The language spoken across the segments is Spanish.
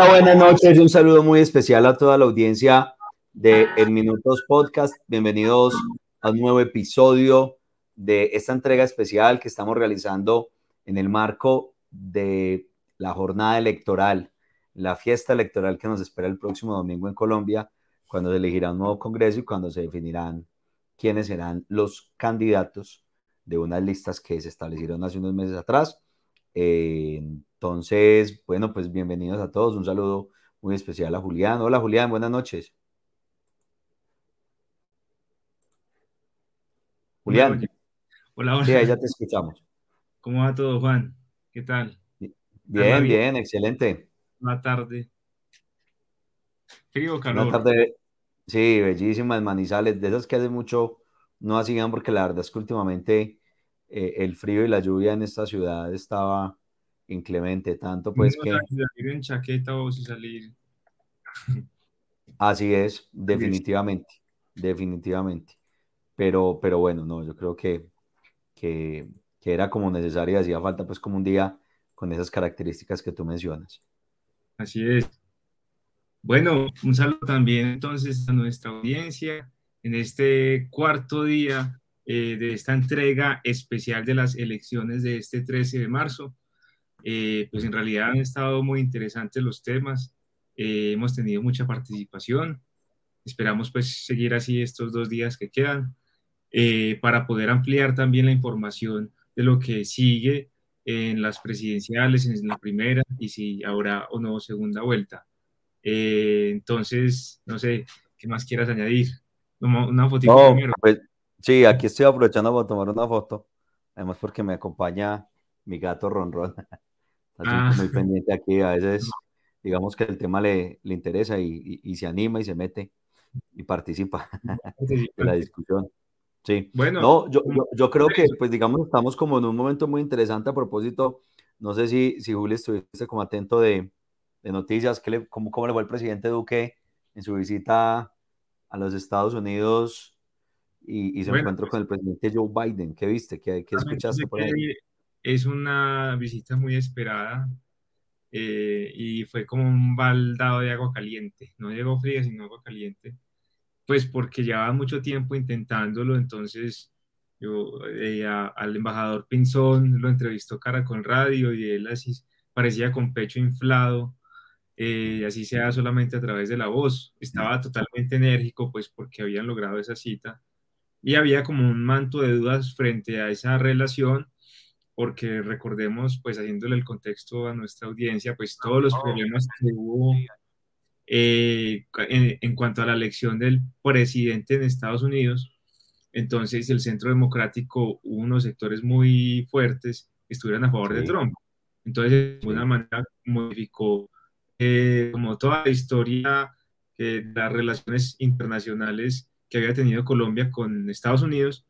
Hola, buenas noches un saludo muy especial a toda la audiencia de En Minutos Podcast. Bienvenidos a un nuevo episodio de esta entrega especial que estamos realizando en el marco de la jornada electoral, la fiesta electoral que nos espera el próximo domingo en Colombia, cuando se elegirá un nuevo Congreso y cuando se definirán quiénes serán los candidatos de unas listas que se establecieron hace unos meses atrás. Eh, entonces, bueno, pues bienvenidos a todos. Un saludo muy especial a Julián. Hola Julián, buenas noches. Julián. Hola, hola. Sí, ya te escuchamos. ¿Cómo va todo, Juan? ¿Qué tal? Bien, bien, excelente. Una tarde. Frío, calor. Una tarde, sí, bellísima en Manizales, de esas que hace mucho no hacían, porque la verdad es que últimamente eh, el frío y la lluvia en esta ciudad estaba inclemente, tanto pues No que... salir en chaqueta o si salir. Así es, definitivamente, definitivamente. Pero, pero bueno, no, yo creo que, que, que era como necesario y hacía falta pues como un día con esas características que tú mencionas. Así es. Bueno, un saludo también entonces a nuestra audiencia en este cuarto día eh, de esta entrega especial de las elecciones de este 13 de marzo. Eh, pues en realidad han estado muy interesantes los temas, eh, hemos tenido mucha participación, esperamos pues seguir así estos dos días que quedan eh, para poder ampliar también la información de lo que sigue en las presidenciales, en la primera y si habrá o no segunda vuelta. Entonces, no sé, ¿qué más quieras añadir? Una, una fotito No, primero. pues sí, aquí estoy aprovechando para tomar una foto, además porque me acompaña mi gato Ronron. Ah. muy pendiente aquí, a veces digamos que el tema le, le interesa y, y- y se anima y se mete y participa de la discusión. Sí, Bueno, no, yo, como- yo, yo creo que, pues digamos, estamos como en un momento muy interesante a propósito, no sé si, si Julio estuviste como atento de, de noticias, ¿qué le, cómo, cómo le fue el presidente Duque en su visita a los Estados Unidos y, y su bueno, encuentro con el presidente Joe Biden? ¿Qué viste? ¿Qué, qué Realmente escuchaste por ahí? Es una visita muy esperada eh, y fue como un baldado de agua caliente, no agua fría, sino agua caliente, pues porque llevaba mucho tiempo intentándolo, entonces yo eh, a- al embajador Pinzón lo entrevistó cara con radio y él así parecía con pecho inflado, eh, así sea solamente a través de la voz, estaba totalmente enérgico pues porque habían logrado esa cita y había como un manto de dudas frente a esa relación, porque recordemos, pues haciéndole el contexto a nuestra audiencia, pues todos los problemas que hubo eh, en, en cuanto a la elección del presidente en Estados Unidos. Entonces, el centro democrático hubo unos sectores muy fuertes que estuvieron a favor de Sí, Trump. Entonces, de alguna manera, modificó eh, como toda la historia eh, de las relaciones internacionales que había tenido Colombia con Estados Unidos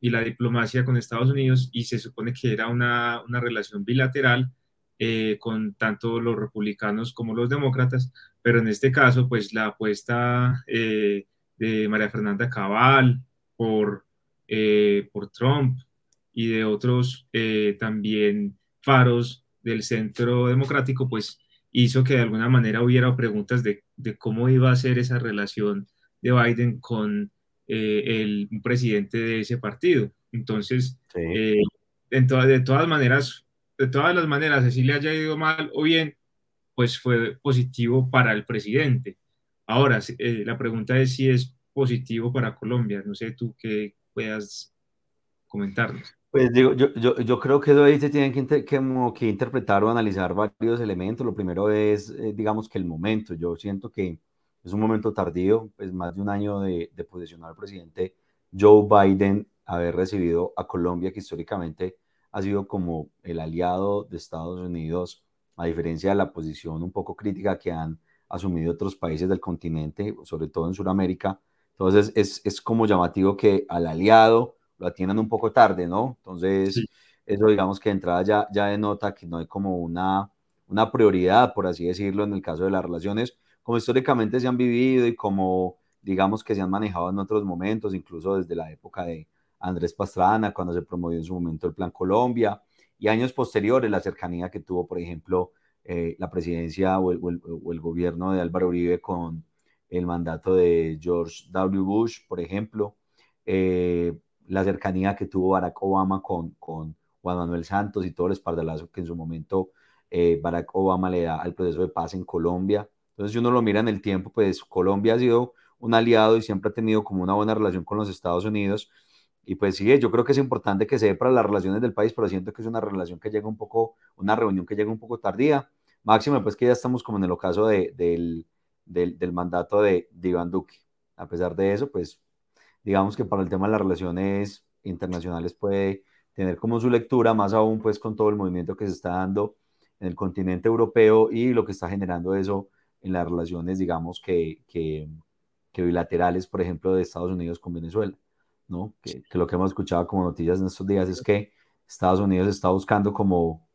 y la diplomacia con Estados Unidos, y se supone que era una, una relación bilateral eh, con tanto los republicanos como los demócratas, pero en este caso, pues la apuesta eh, de María Fernanda Cabal por, eh, por Trump y de otros también faros del centro democrático, pues hizo que de alguna manera hubiera preguntas de, de cómo iba a ser esa relación de Biden con eh, el un presidente de ese partido. Entonces, sí. eh, en to- de todas maneras, de todas las maneras, así le haya ido mal o bien, pues fue positivo para el presidente. Ahora, eh, la pregunta es si es positivo para Colombia. No sé tú qué puedas comentarnos. Pues digo, yo, yo, yo creo que ahí se tienen que, inter- que que interpretar o analizar varios elementos. Lo primero es, eh, digamos que el momento. Yo siento que es un momento tardío, pues más de un año de, de posicionar al presidente Joe Biden, haber recibido a Colombia, que históricamente ha sido como el aliado de Estados Unidos, a diferencia de la posición un poco crítica que han asumido otros países del continente, sobre todo en Sudamérica. Entonces es, es como llamativo que al aliado lo atiendan un poco tarde, ¿no? Entonces, Sí, eso digamos que de entrada ya, ya denota que no hay como una, una prioridad, por así decirlo, en el caso de las relaciones, como históricamente se han vivido y como digamos que se han manejado en otros momentos, incluso desde la época de Andrés Pastrana, cuando se promovió en su momento el Plan Colombia, y años posteriores la cercanía que tuvo, por ejemplo, eh, la presidencia o el, gobierno de Álvaro Uribe con el mandato de George W. Bush, por ejemplo, eh, la cercanía que tuvo Barack Obama con, Juan Manuel Santos y todo el espaldarazo que en su momento eh, Barack Obama le da al proceso de paz en Colombia. Entonces, si uno lo mira en el tiempo, pues Colombia ha sido un aliado y siempre ha tenido como una buena relación con los Estados Unidos. Y pues sí, yo creo que es importante que se dé para las relaciones del país, pero siento que es una relación que llega un poco, una reunión que llega un poco tardía. Máximo, pues que ya estamos como en el ocaso de, del, del, mandato de, de Iván Duque. A pesar de eso, pues digamos que para el tema de las relaciones internacionales puede tener como su lectura, más aún pues con todo el movimiento que se está dando en el continente europeo y lo que está generando eso en las relaciones, digamos, que, que, que bilaterales, por ejemplo, de Estados Unidos con Venezuela, ¿no? Que, que, lo que hemos escuchado como noticias en estos días es que Estados Unidos está buscando como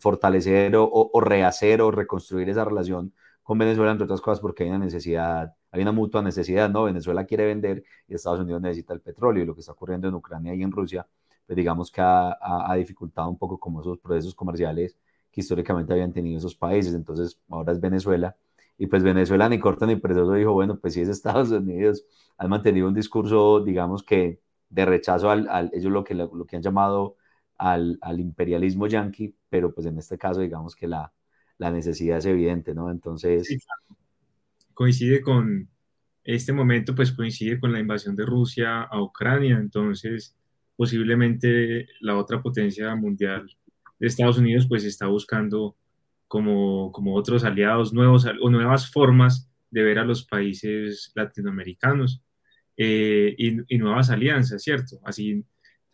fortalecer o, o rehacer o reconstruir esa relación con Venezuela, entre otras cosas, porque hay una necesidad, hay una mutua necesidad, ¿no? Venezuela quiere vender y Estados Unidos necesita el petróleo y lo que está ocurriendo en Ucrania y en Rusia, pues digamos que ha, ha, ha dificultado un poco como esos procesos comerciales que históricamente habían tenido esos países. Entonces, ahora es Venezuela. Y pues Venezuela ni corta ni precioso dijo, bueno, pues si es Estados Unidos, han mantenido un discurso, digamos que de rechazo al, al ellos lo que, lo que han llamado al, al, imperialismo yanqui, pero pues en este caso digamos que la, la necesidad es evidente, ¿no? Entonces... Coincide con este momento, pues coincide con la invasión de Rusia a Ucrania, entonces posiblemente la otra potencia mundial de Estados Unidos pues está buscando como, como otros aliados nuevos o nuevas formas de ver a los países latinoamericanos eh, y, y, nuevas alianzas, ¿cierto? Así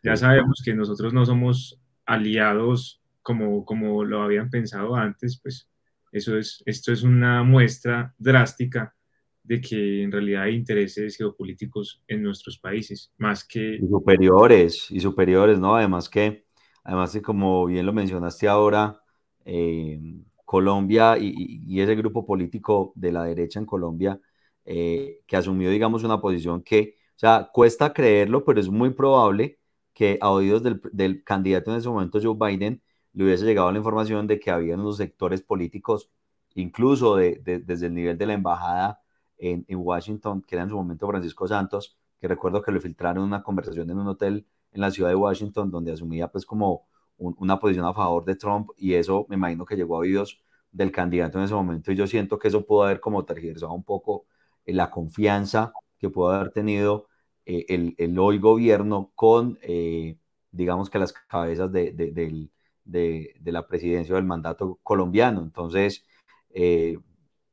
ya sabemos que nosotros no somos aliados como, como lo habían pensado antes, pues eso es, esto es una muestra drástica de que en realidad hay intereses geopolíticos en nuestros países, más que... Y superiores, y superiores, ¿no? Además que Además, que como bien lo mencionaste ahora, eh, Colombia y, y, ese grupo político de la derecha en Colombia, eh, que asumió, digamos, una posición que, o sea, cuesta creerlo, pero es muy probable que a oídos del, candidato en ese momento, Joe Biden, le hubiese llegado la información de que había unos sectores políticos, incluso de, de, desde el nivel de la embajada en, en, Washington, que era en su momento Francisco Santos, que recuerdo que le filtraron una conversación en un hotel en la ciudad de Washington, donde asumía pues como un, una posición a favor de Trump y eso me imagino que llegó a oídos del candidato en ese momento y yo siento que eso pudo haber como tergiversado un poco eh, la confianza que pudo haber tenido eh, el, el, hoy gobierno con, eh, digamos que las cabezas de, de, la presidencia del mandato colombiano. Entonces,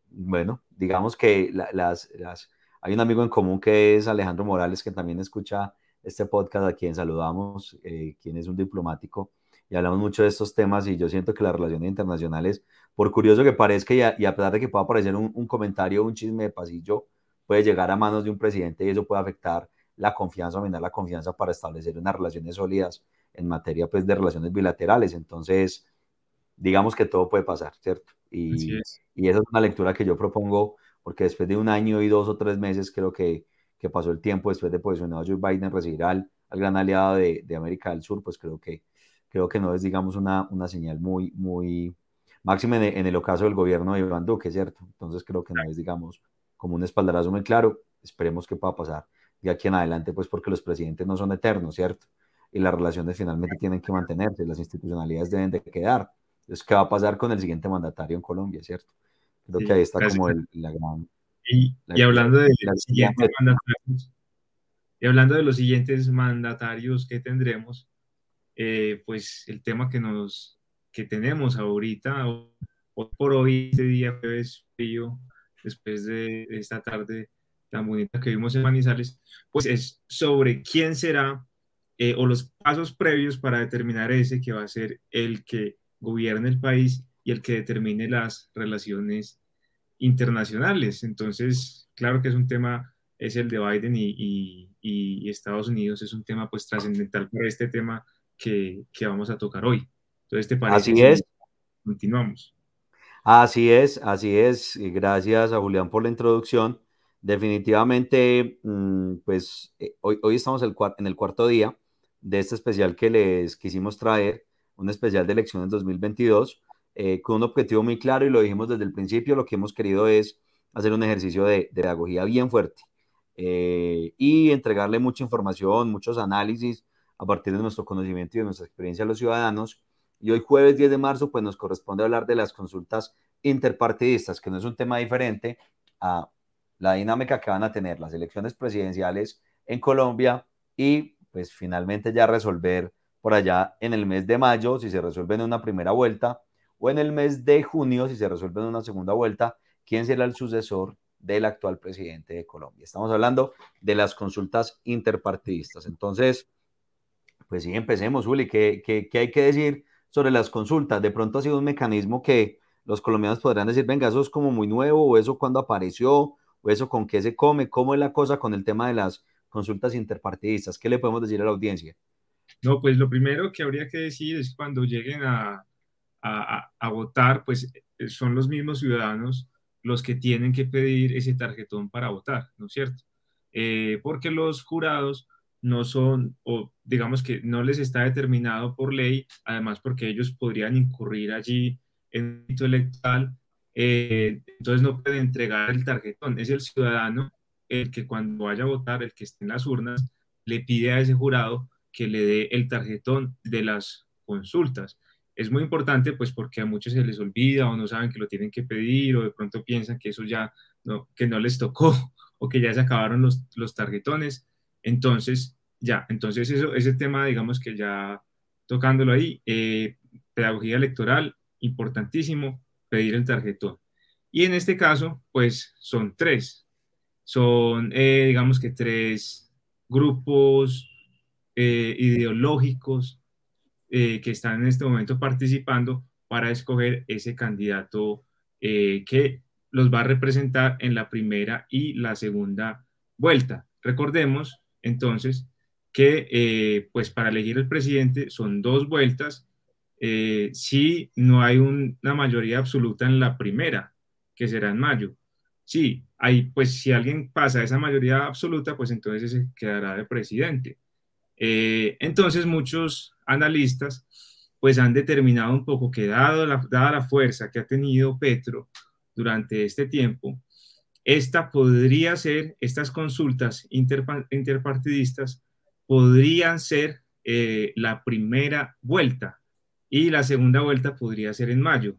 bueno, digamos que la, las, las, hay un amigo en común que es Alejandro Morales, que también escucha este podcast a quien saludamos, quien es un diplomático, y hablamos mucho de estos temas y yo siento que las relaciones internacionales, por curioso que parezca y a, y a pesar de que pueda aparecer un, un comentario, un chisme de pasillo, puede llegar a manos de un presidente y eso puede afectar la confianza, aumentar la confianza para establecer unas relaciones sólidas en materia pues, de relaciones bilaterales. Entonces, digamos que todo puede pasar, ¿cierto? Y, y esa es una lectura que yo propongo, porque después de un año y dos o tres meses creo que que pasó el tiempo después de posicionado Joe Biden recibir al, al gran aliado de, de, América del Sur, pues creo que, creo que no es, digamos, una, una señal muy, muy máxima en, en, el ocaso del gobierno de Iván Duque, ¿cierto? Entonces creo que no es, digamos, como un espaldarazo muy claro. Esperemos que pueda pasar de aquí en adelante, pues porque los presidentes no son eternos, ¿cierto? Y las relaciones finalmente tienen que mantenerse, las institucionalidades deben de quedar. Entonces, ¿qué va a pasar con el siguiente mandatario en Colombia, ¿cierto? Creo sí, que ahí está gracias. como el, la gran y, y, hablando de los siguientes mandatarios, y hablando de los siguientes mandatarios que tendremos, eh, pues el tema que nos que tenemos ahorita, o, por hoy, este día jueves frío, después de esta tarde tan bonita que vimos en Manizales, pues es sobre quién será eh, o los pasos previos para determinar ese que va a ser el que gobierne el país y el que determine las relaciones internacionales. Entonces, claro que es un tema, es el de Biden y Estados Unidos, es un tema pues trascendental para este tema que, que, vamos a tocar hoy. Entonces, ¿te parece? Así es. Continuamos. Así es, así es. Gracias a Julián por la introducción. Definitivamente, mm, pues eh, hoy, hoy estamos en el cuarto día de este especial que les quisimos traer, un especial de elecciones 2022 eh, con un objetivo muy claro y lo dijimos desde el principio, lo que hemos querido es hacer un ejercicio de, de pedagogía bien fuerte eh, y entregarle mucha información, muchos análisis a partir de nuestro conocimiento y de nuestra experiencia a los ciudadanos. Y hoy jueves 10 de marzo, pues nos corresponde hablar de las consultas interpartidistas, que no es un tema diferente a la dinámica que van a tener las elecciones presidenciales en Colombia y pues finalmente ya resolver por allá en el mes de mayo, si se resuelve en una primera vuelta, o en el mes de junio, si se resuelve en una segunda vuelta, quién será el sucesor del actual presidente de Colombia. Estamos hablando de las consultas interpartidistas. Entonces, pues sí, empecemos, Juli. ¿Qué, qué, hay que decir sobre las consultas? De pronto ha sido un mecanismo que los colombianos podrán decir, venga, eso es como muy nuevo, o eso cuando apareció, o eso con qué se come, cómo es la cosa con el tema de las consultas interpartidistas. ¿Qué le podemos decir a la audiencia? No, pues lo primero que habría que decir es cuando lleguen a, a, a votar, pues eh, son los mismos ciudadanos los que tienen que pedir ese tarjetón para votar, ¿no es cierto? Eh, porque los jurados no son, o digamos que no les está determinado por ley, además porque ellos podrían incurrir allí en el electoral, eh, entonces no pueden entregar el tarjetón. Es el ciudadano el que cuando vaya a votar, el que esté en las urnas, le pide a ese jurado que le dé el tarjetón de las consultas es muy importante pues porque a muchos se les olvida o no saben que lo tienen que pedir o de pronto piensan que eso ya no, que no les tocó o que ya se acabaron los, los tarjetones. Entonces, ya, entonces eso, ese tema, digamos que ya tocándolo ahí, eh, pedagogía electoral, importantísimo, pedir el tarjetón. Y en este caso, pues son tres. Son, eh, digamos que tres grupos eh, ideológicos que están en este momento participando para escoger ese candidato que los va a representar en la primera y la segunda vuelta. Recordemos entonces que eh, pues para elegir el presidente son dos vueltas si no hay una mayoría absoluta en la primera, que será en mayo. Sí, hay, pues si alguien pasa esa mayoría absoluta, pues entonces se quedará de presidente. entonces muchos analistas, pues han determinado un poco que dado la, dada la fuerza que ha tenido Petro durante este tiempo, esta podría ser, estas consultas interpartidistas podrían ser eh, la primera vuelta y la segunda vuelta podría ser en mayo.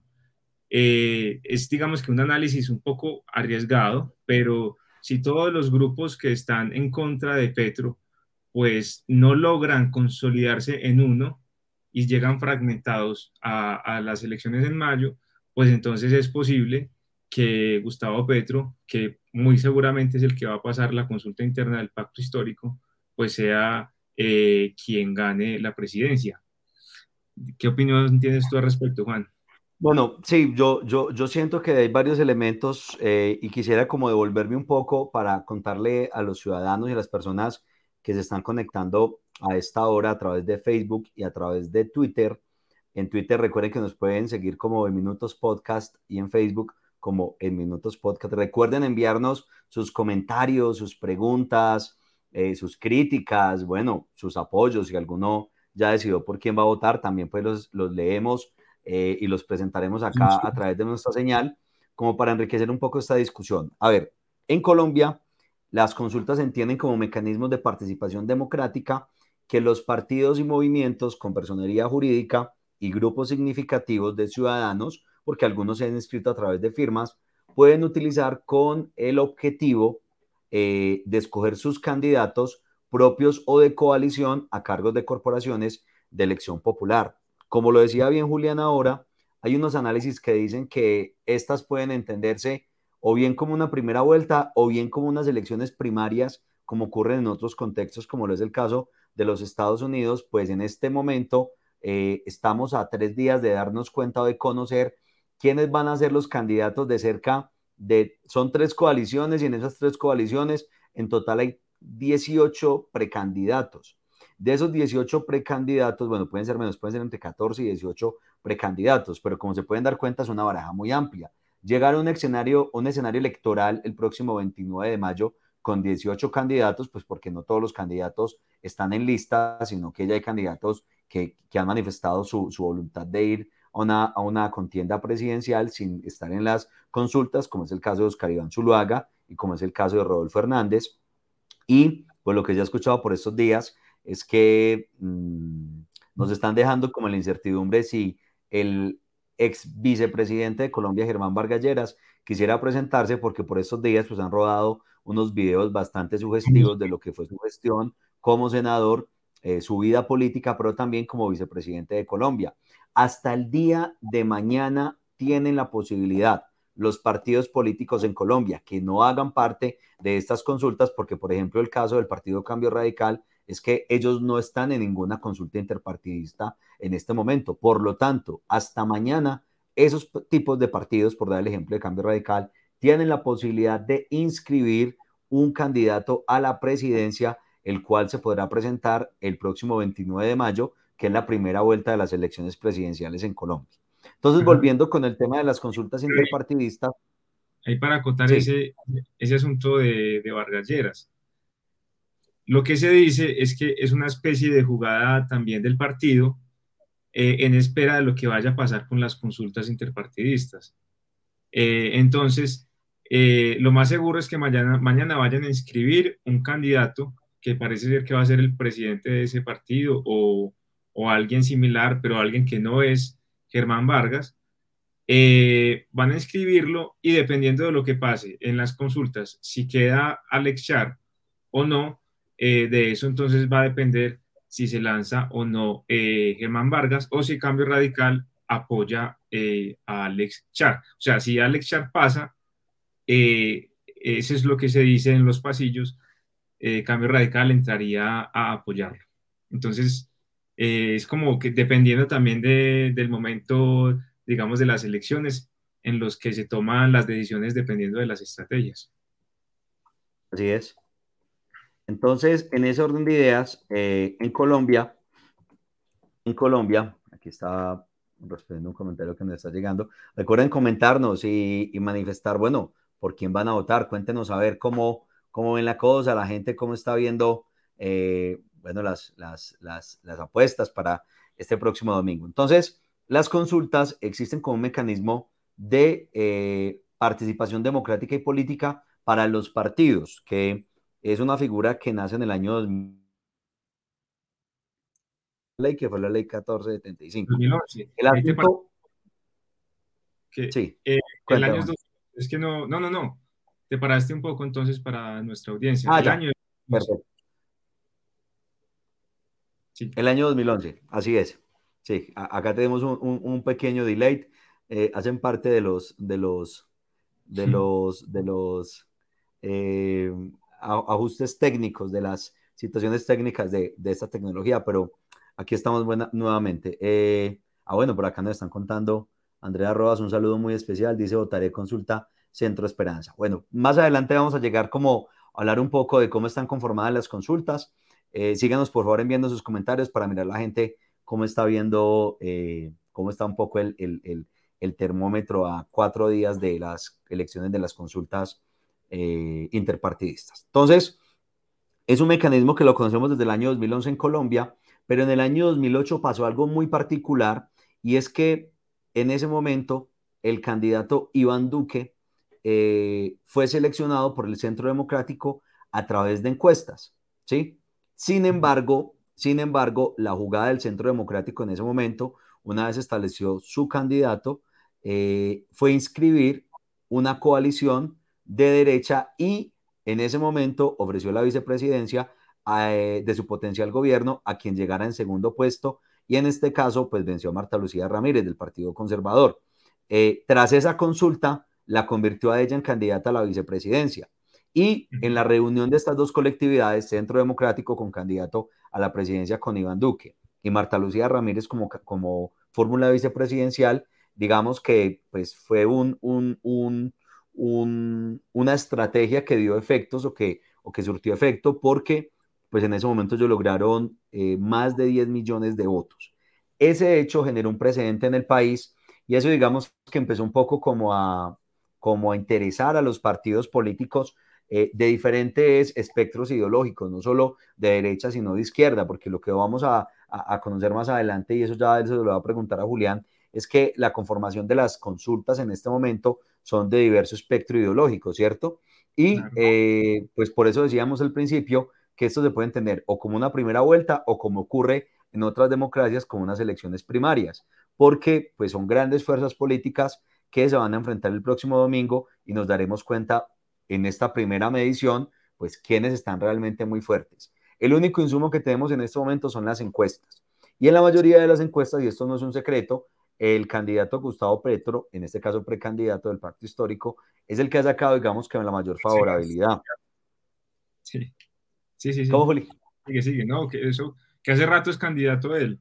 Eh, es digamos que un análisis un poco arriesgado, pero si todos los grupos que están en contra de Petro pues no logran consolidarse en uno y llegan fragmentados a, las elecciones en mayo, pues entonces es posible que Gustavo Petro, que muy seguramente es el que va a pasar la consulta interna del pacto histórico, pues sea eh, quien gane la presidencia. ¿Qué opinión tienes tú al respecto, Juan? Bueno, sí, yo, yo, siento que hay varios elementos eh, y quisiera como devolverme un poco para contarle a los ciudadanos y a las personas que se están conectando a esta hora a través de Facebook y a través de Twitter. En Twitter recuerden que nos pueden seguir como en Minutos Podcast y en Facebook como en Minutos Podcast. Recuerden enviarnos sus comentarios, sus preguntas, eh, sus críticas, bueno, sus apoyos. Si alguno ya decidió por quién va a votar, también pues los, los leemos eh, y los presentaremos acá a través de nuestra señal como para enriquecer un poco esta discusión. A ver, en Colombia las consultas se entienden como mecanismos de participación democrática que los partidos y movimientos con personería jurídica y grupos significativos de ciudadanos, porque algunos se han inscrito a través de firmas, pueden utilizar con el objetivo eh, de escoger sus candidatos propios o de coalición a cargos de corporaciones de elección popular. Como lo decía bien Julián ahora, hay unos análisis que dicen que estas pueden entenderse o bien como una primera vuelta o bien como unas elecciones primarias, como ocurre en otros contextos, como lo es el caso de los Estados Unidos, pues en este momento eh, estamos a tres días de darnos cuenta o de conocer quiénes van a ser los candidatos de cerca de, son tres coaliciones y en esas tres coaliciones en total hay 18 precandidatos. De esos 18 precandidatos, bueno, pueden ser menos, pueden ser entre 14 y 18 precandidatos, pero como se pueden dar cuenta es una baraja muy amplia llegar a un escenario, un escenario electoral el próximo 29 de mayo con 18 candidatos, pues porque no todos los candidatos están en lista, sino que ya hay candidatos que, han manifestado su, voluntad de ir a una, a una contienda presidencial sin estar en las consultas, como es el caso de Oscar Iván Zuluaga y como es el caso de Rodolfo Hernández. Y pues lo que ya he escuchado por estos días es que mmm, nos están dejando como la incertidumbre si el ex vicepresidente de Colombia, Germán Vargalleras, quisiera presentarse porque por estos días pues han rodado unos videos bastante sugestivos de lo que fue su gestión como senador, eh, su vida política, pero también como vicepresidente de Colombia. Hasta el día de mañana tienen la posibilidad los partidos políticos en Colombia que no hagan parte de estas consultas, porque por ejemplo el caso del Partido Cambio Radical es que ellos no están en ninguna consulta interpartidista en este momento. Por lo tanto, hasta mañana, esos tipos de partidos, por dar el ejemplo de Cambio Radical, tienen la posibilidad de inscribir un candidato a la presidencia, el cual se podrá presentar el próximo 29 de mayo, que es la primera vuelta de las elecciones presidenciales en Colombia. Entonces, volviendo con el tema de las consultas interpartidistas. Ahí para acotar sí. ese, ese asunto de, de Vargas Lleras. Lo que se dice es que es una especie de jugada también del partido eh, en espera de lo que vaya a pasar con las consultas interpartidistas. Eh, entonces, eh, lo más seguro es que mañana, mañana vayan a inscribir un candidato que parece ser que va a ser el presidente de ese partido o, o alguien similar, pero alguien que no es Germán Vargas. van a inscribirlo y dependiendo de lo que pase en las consultas, si queda Alex Char o no, eh, de eso entonces va a depender si se lanza o no eh, Germán Vargas o si Cambio Radical apoya eh, a Alex Char. O sea, si Alex Char pasa, eso es lo que se dice en los pasillos, Cambio Radical entraría a apoyarlo. Entonces, es como que dependiendo también de, del momento, digamos, de las elecciones en los que se toman las decisiones dependiendo de las estrategias. Así es. Entonces, en ese orden de ideas, eh, en Colombia, en Colombia, aquí está respondiendo un comentario que nos está llegando. Recuerden comentarnos y, y, manifestar, bueno, por quién van a votar. Cuéntenos a ver cómo, cómo ven la cosa, la gente cómo está viendo, eh, bueno, las, las, las, las, apuestas para este próximo domingo. Entonces, las consultas existen como un mecanismo de eh, participación democrática y política para los partidos que es una figura que nace en el año 2000, ley que fue la ley 1475. 2011. El asunto... Que, sí. Eh, el año es que no, no, no, no. Te paraste un poco entonces para nuestra audiencia. Ah, el ya. año Perfecto. Sí. El año 2011, así es. Sí, acá tenemos un, un, un pequeño delay. Eh, hacen parte de los, de los, de los, de los, eh, ajustes técnicos, de las situaciones técnicas de, de esta tecnología, pero aquí estamos buena, nuevamente. Eh, ah, bueno, por acá nos están contando Andrea Rodas, un saludo muy especial, dice votaré consulta Centro Esperanza. Bueno, más adelante vamos a llegar como a hablar un poco de cómo están conformadas las consultas. Eh, síganos por favor enviando sus comentarios para mirar la gente cómo está viendo, eh, cómo está un poco el, el, el, termómetro a cuatro días de las elecciones de las consultas eh, interpartidistas. Entonces, es un mecanismo que lo conocemos desde el año 2011 en Colombia, pero en el año 2008 pasó algo muy particular y es que en ese momento el candidato Iván Duque fue seleccionado por el Centro Democrático a través de encuestas, ¿sí? Sin embargo, sin embargo, la jugada del Centro Democrático en ese momento, una vez estableció su candidato, eh, fue inscribir una coalición de derecha y en ese momento ofreció la vicepresidencia eh, de su potencial gobierno a quien llegara en segundo puesto y en este caso pues venció a Marta Lucía Ramírez del Partido Conservador. Eh, tras esa consulta la convirtió a ella en candidata a la vicepresidencia y en la reunión de estas dos colectividades, Centro Democrático con candidato a la presidencia con Iván Duque y Marta Lucía Ramírez como, como fórmula vicepresidencial, digamos que pues fue un, un, un un, una estrategia que dio efectos o que, o que surtió efecto porque pues en ese momento ellos lograron eh, más de 10 millones de votos. Ese hecho generó un precedente en el país y eso digamos que empezó un poco como a, como a interesar a los partidos políticos eh, de diferentes espectros ideológicos, no solo de derecha, sino de izquierda, porque lo que vamos a, a, a conocer más adelante, y eso ya se lo voy a preguntar a Julián, es que la conformación de las consultas en este momento son de diverso espectro ideológico, ¿cierto? Y eh, pues por eso decíamos al principio que esto se puede entender o como una primera vuelta o como ocurre en otras democracias como unas elecciones primarias, porque pues son grandes fuerzas políticas que se van a enfrentar el próximo domingo y nos daremos cuenta en esta primera medición, pues quiénes están realmente muy fuertes. El único insumo que tenemos en este momento son las encuestas. Y en la mayoría de las encuestas, y esto no es un secreto, el candidato Gustavo Petro, en este caso precandidato del pacto histórico, es el que ha sacado, digamos, que la mayor favorabilidad. Sí, sí, sí. sí. ¿Cómo, Juli? Sigue, sigue, no, que eso, que hace rato es candidato él.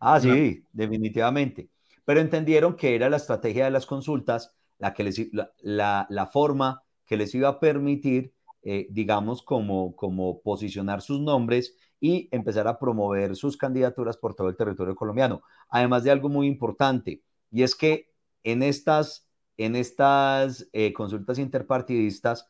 Ah, sí, definitivamente. Pero entendieron que era la estrategia de las consultas la, que les, la, la, forma que les iba a permitir, eh, digamos, como, como posicionar sus nombres y empezar a promover sus candidaturas por todo el territorio colombiano. Además de algo muy importante, y es que en estas, en estas eh, consultas interpartidistas,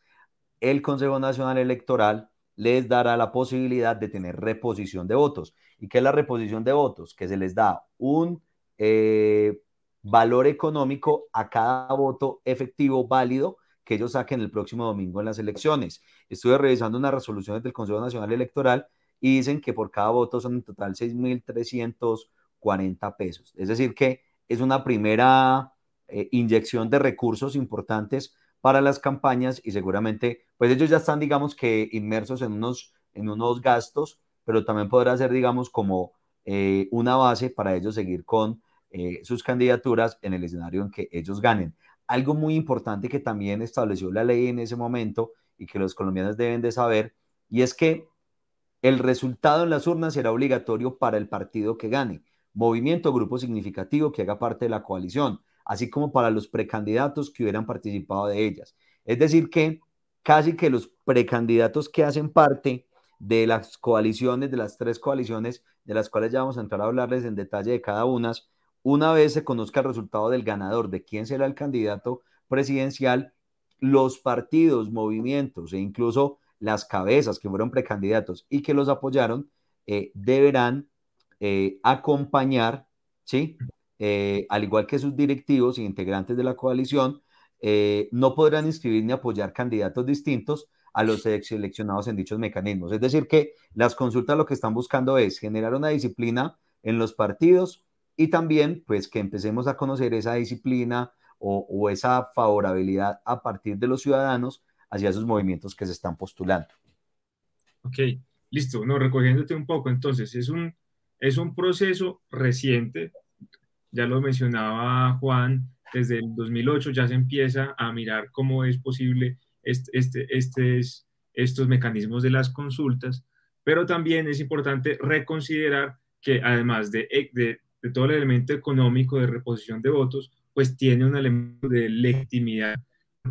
el Consejo Nacional Electoral les dará la posibilidad de tener reposición de votos. ¿Y qué es la reposición de votos? Que se les da un eh, valor económico a cada voto efectivo válido que ellos saquen el próximo domingo en las elecciones. Estuve revisando unas resoluciones del Consejo Nacional Electoral y dicen que por cada voto son en total 6.340 pesos. Es decir, que es una primera eh, inyección de recursos importantes para las campañas y seguramente, pues ellos ya están, digamos que, inmersos en unos, en unos gastos, pero también podrá ser, digamos, como eh, una base para ellos seguir con eh, sus candidaturas en el escenario en que ellos ganen. Algo muy importante que también estableció la ley en ese momento y que los colombianos deben de saber, y es que el resultado en las urnas será obligatorio para el partido que gane, movimiento o grupo significativo que haga parte de la coalición así como para los precandidatos que hubieran participado de ellas. Es decir, que casi que los precandidatos que hacen parte de las coaliciones, de las tres coaliciones, de las cuales ya vamos a entrar a hablarles en detalle de cada una, una vez se conozca el resultado del ganador, de quién será el candidato presidencial, los partidos, movimientos e incluso las cabezas que fueron precandidatos y que los apoyaron, eh, deberán eh, acompañar, ¿sí? Eh, al igual que sus directivos e integrantes de la coalición, no podrán inscribir ni apoyar candidatos distintos a los seleccionados en dichos mecanismos. Es decir, que las consultas lo que están buscando es generar una disciplina en los partidos y también pues que empecemos a conocer esa disciplina o, o esa favorabilidad a partir de los ciudadanos hacia esos movimientos que se están postulando. Ok, listo. No, recogiéndote un poco, entonces es un, es un proceso reciente ya lo mencionaba Juan, desde el 2008 ya se empieza a mirar cómo es posible este, este, estos mecanismos de las consultas, pero también es importante reconsiderar que además de, de, todo el elemento económico de reposición de votos, pues tiene un elemento de legitimidad,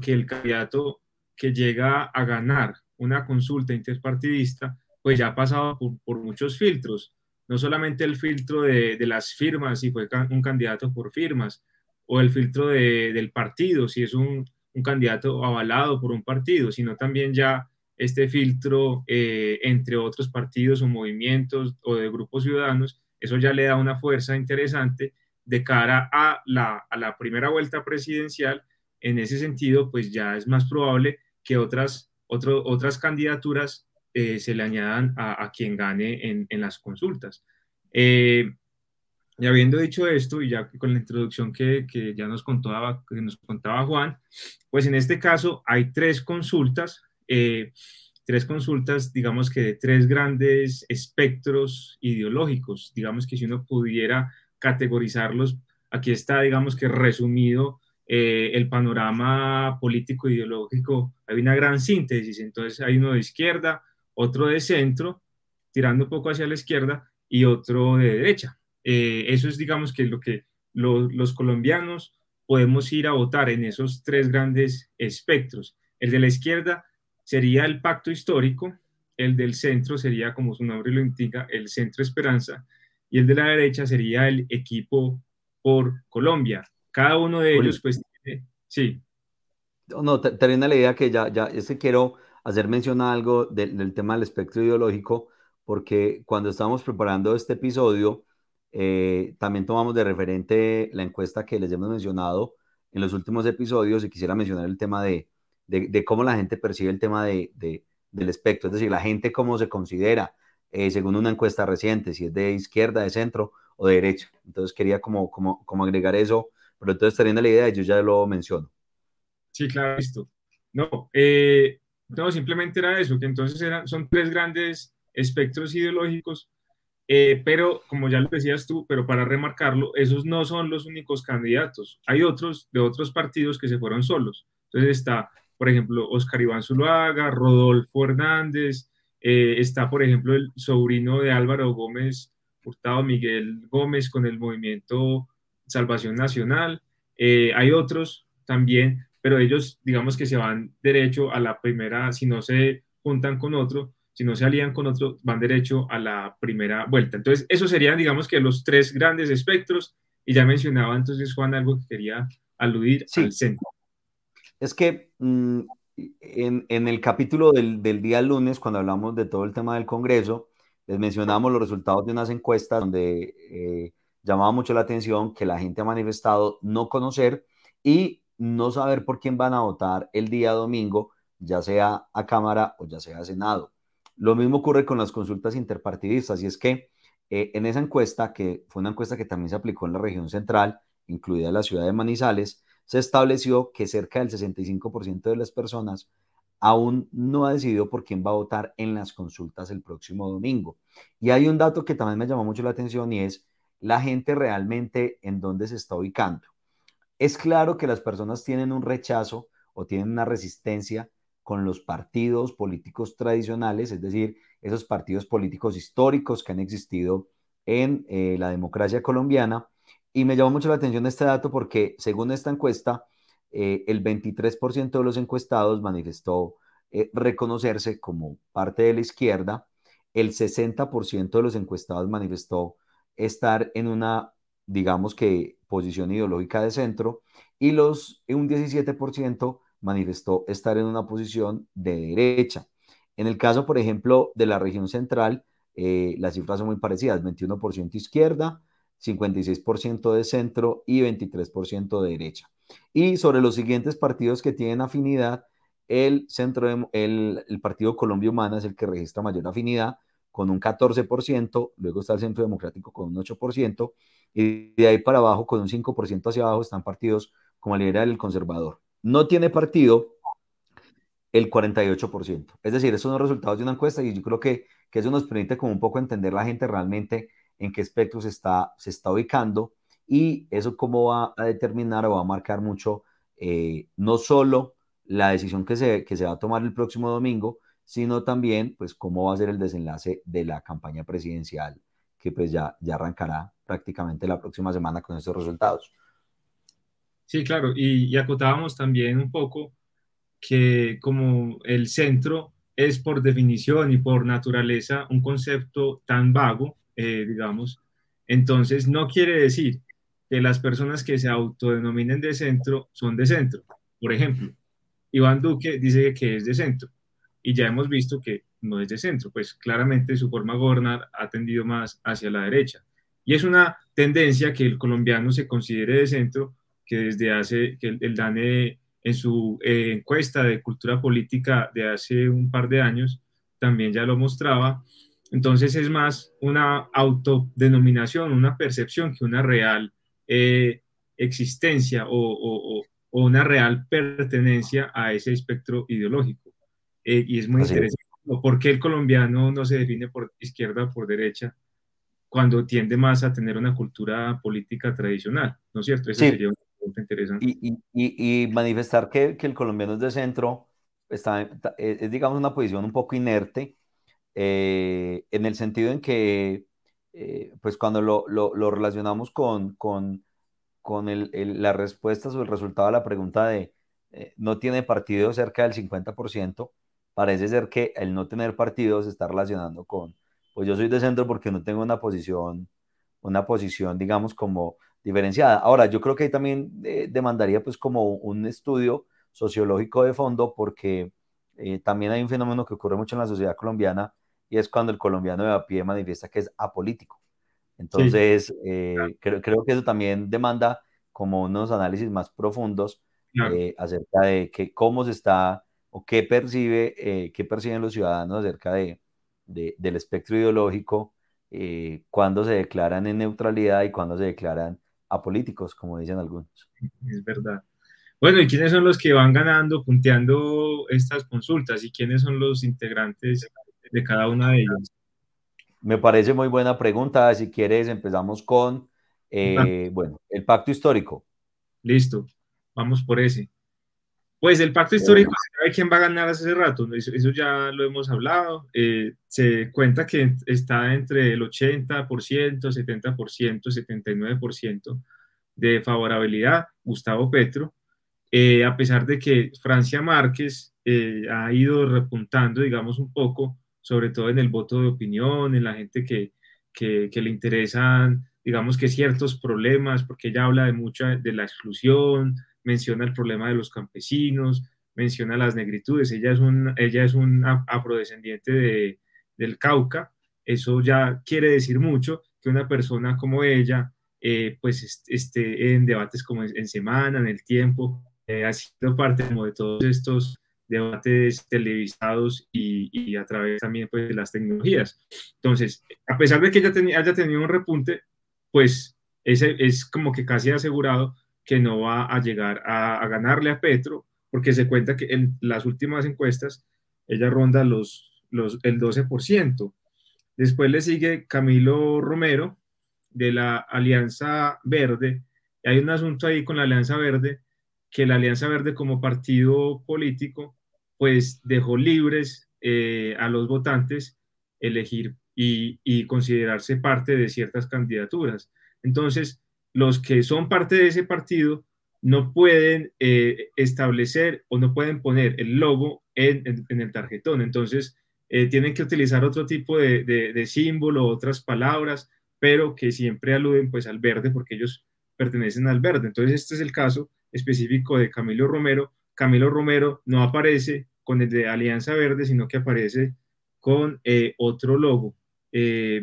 que el candidato que llega a ganar una consulta interpartidista, pues ya ha pasado por, muchos filtros, no solamente el filtro de, las firmas, si fue un candidato por firmas, o el filtro del partido, si es un, candidato avalado por un partido, sino también ya este filtro eh, entre otros partidos o movimientos o de grupos ciudadanos, eso ya le da una fuerza interesante de cara a la, a la primera vuelta presidencial. En ese sentido, pues ya es más probable que otras, otras candidaturas eh, se le añadan a, quien gane en, en las consultas. Eh, y habiendo dicho esto, y ya con la introducción que, que ya nos contaba, que nos contaba Juan, pues en este caso hay tres consultas, eh, tres consultas, digamos que de tres grandes espectros ideológicos, digamos que si uno pudiera categorizarlos, aquí está, digamos que resumido el panorama político ideológico, hay una gran síntesis, entonces hay uno de izquierda, otro de centro, tirando un poco hacia la izquierda, y otro de derecha. Eh, eso es, digamos, que lo que los colombianos podemos ir a votar en esos tres grandes espectros. El de la izquierda sería el pacto histórico, el del centro sería, como su nombre lo indica, el centro esperanza, y el de la derecha sería el equipo por Colombia. Cada uno de ellos, pues, sí. No, termina la idea que ya, ya, es que quiero hacer mención a algo del, tema del espectro ideológico, porque cuando estábamos preparando este episodio, Eh, también tomamos de referente la encuesta que les hemos mencionado en los últimos episodios y quisiera mencionar el tema de, de, cómo la gente percibe el tema de, del espectro, es decir, la gente cómo se considera eh, según una encuesta reciente, si es de izquierda, de centro o de derecha. Entonces quería como, como, agregar eso, pero entonces teniendo la idea, yo ya lo menciono. Sí, claro, listo. No, eh, no, simplemente era eso, que entonces eran, son tres grandes espectros ideológicos, eh, pero como ya lo decías tú, pero para remarcarlo, esos no son los únicos candidatos. Hay otros de otros partidos que se fueron solos. Entonces está, por ejemplo, Oscar Iván Zuluaga, Rodolfo Hernández, eh, está, por ejemplo, el sobrino de Álvaro Gómez Hurtado, Miguel Gómez, con el movimiento Salvación Nacional. hay otros también pero ellos, digamos que se van derecho a la primera, si no se juntan con otro, si no se alían con otro, van derecho a la primera vuelta. Entonces, esos serían, digamos que los tres grandes espectros, y ya mencionaba entonces Juan algo que quería aludir al centro. Es que mm, en, el capítulo del, del, día lunes, cuando hablamos de todo el tema del Congreso, les mencionamos los resultados de unas encuestas donde eh, llamaba mucho la atención que la gente ha manifestado no conocer y no saber por quién van a votar el día domingo, ya sea a Cámara o ya sea a Senado. Lo mismo ocurre con las consultas interpartidistas, y es que eh, en esa encuesta, que fue una encuesta que también se aplicó en la región central, incluida la ciudad de Manizales, se estableció que cerca del 65% de las personas aún no ha decidido por quién va a votar en las consultas el próximo domingo. Y hay un dato que también me llamó mucho la atención y es la gente realmente en dónde se está ubicando. Es claro que las personas tienen un rechazo o tienen una resistencia con los partidos políticos tradicionales, es decir, esos partidos políticos históricos que han existido en eh, la democracia colombiana. Y me llamó mucho la atención este dato porque, según esta encuesta, eh, el 23% de los encuestados manifestó eh, reconocerse como parte de la izquierda, el 60% de los encuestados manifestó estar en una digamos que posición ideológica de centro, y los, un 17% manifestó estar en una posición de derecha. En el caso, por ejemplo, de la región central, eh, las cifras son muy parecidas, 21% izquierda, 56% de centro y 23% de derecha. Y sobre los siguientes partidos que tienen afinidad, el, centro el, el Partido Colombia Humana es el que registra mayor afinidad, con un 14%, luego está el Centro Democrático con un 8%, y de ahí para abajo, con un 5% hacia abajo, están partidos como el liberal y el conservador. No tiene partido el 48%. Es decir, esos son los resultados de una encuesta y yo creo que, que eso nos permite como un poco entender la gente realmente en qué espectro se está, se está ubicando y eso cómo va a determinar o va a marcar mucho eh, no solo la decisión que se, que se va a tomar el próximo domingo, sino también pues cómo va a ser el desenlace de la campaña presidencial que pues ya, ya arrancará prácticamente la próxima semana con estos resultados. Sí, claro, y, y acotábamos también un poco que como el centro es por definición y por naturaleza un concepto tan vago, eh, digamos, entonces no quiere decir que las personas que se autodenominen de centro son de centro. Por ejemplo, Iván Duque dice que es de centro, y ya hemos visto que no es de centro, pues claramente su forma de gobernar ha tendido más hacia la derecha. Y es una tendencia que el colombiano se considere de centro, que desde hace, que el, DANE en su eh, encuesta de cultura política de hace un par de años también ya lo mostraba. Entonces es más una autodenominación, una percepción que una real eh, existencia o, o, una real pertenencia a ese espectro ideológico. Eh, y es muy interesante. ¿Por qué el colombiano no se define por izquierda o por derecha cuando tiende más a tener una cultura política tradicional? ¿No es cierto? Eso sería una pregunta interesante. Y, y, y manifestar que, que, el colombiano es de centro está, es, digamos, una posición un poco inerte, eh, en el sentido en que, eh, pues cuando lo, lo, lo relacionamos con, con, con el, el, las o el resultado de la pregunta de no tiene partido cerca del 50%, parece ser que el no tener partido se está relacionando con, pues yo soy de centro porque no tengo una posición, una posición, digamos, como diferenciada. Ahora, yo creo que ahí también eh, demandaría pues como un estudio sociológico de fondo porque eh, también hay un fenómeno que ocurre mucho en la sociedad colombiana y es cuando el colombiano de a pie manifiesta que es apolítico. Entonces, eh, creo, creo, que eso también demanda como unos análisis más profundos eh, acerca de que, cómo se está o qué percibe, eh, qué perciben los ciudadanos acerca de, del espectro ideológico, cuando se declaran en neutralidad y cuando se declaran apolíticos, como dicen algunos. Es verdad. Bueno, ¿y quiénes son los que van ganando, punteando estas consultas? ¿Y quiénes son los integrantes de cada una de ellas? Me parece muy buena pregunta. Si quieres, empezamos con, eh, bueno, el pacto histórico. Listo, vamos por ese. Pues el pacto histórico, se sabe quién va a ganar hace rato, eso, ya lo hemos hablado. Eh, se cuenta que está entre el 80%, 70%, 79% de favorabilidad, Gustavo Petro, eh, a pesar de que Francia Márquez ha ido repuntando, digamos, un poco sobre todo en el voto de opinión, en la gente que, que, le interesan, digamos que ciertos problemas, porque ella habla de mucha de la exclusión, menciona el problema de los campesinos, menciona las negritudes, ella es un, ella es un afrodescendiente de, del Cauca, eso ya quiere decir mucho que una persona como ella, eh, pues esté en debates como en, Semana, en El Tiempo, eh, ha sido parte de todos estos debates televisados y, a través también pues, de las tecnologías. Entonces, a pesar de que ella haya tenido un repunte, pues ese es como que casi asegurado que no va a llegar a, ganarle a Petro, porque se cuenta que en las últimas encuestas ella ronda los, los, el 12%. Después le sigue Camilo Romero de la Alianza Verde. Hay un asunto ahí con la Alianza Verde que la Alianza Verde como partido político, pues dejó libres eh, a los votantes elegir y, considerarse parte de ciertas candidaturas. Entonces, los que son parte de ese partido no pueden eh, establecer o no pueden poner el logo en, el tarjetón. Entonces, eh, tienen que utilizar otro tipo de, de, símbolo, otras palabras, pero que siempre aluden pues al verde porque ellos pertenecen al verde. Entonces, este es el caso específico de Camilo Romero. Camilo Romero no aparece con el de Alianza Verde, sino que aparece con eh, otro logo. Eh,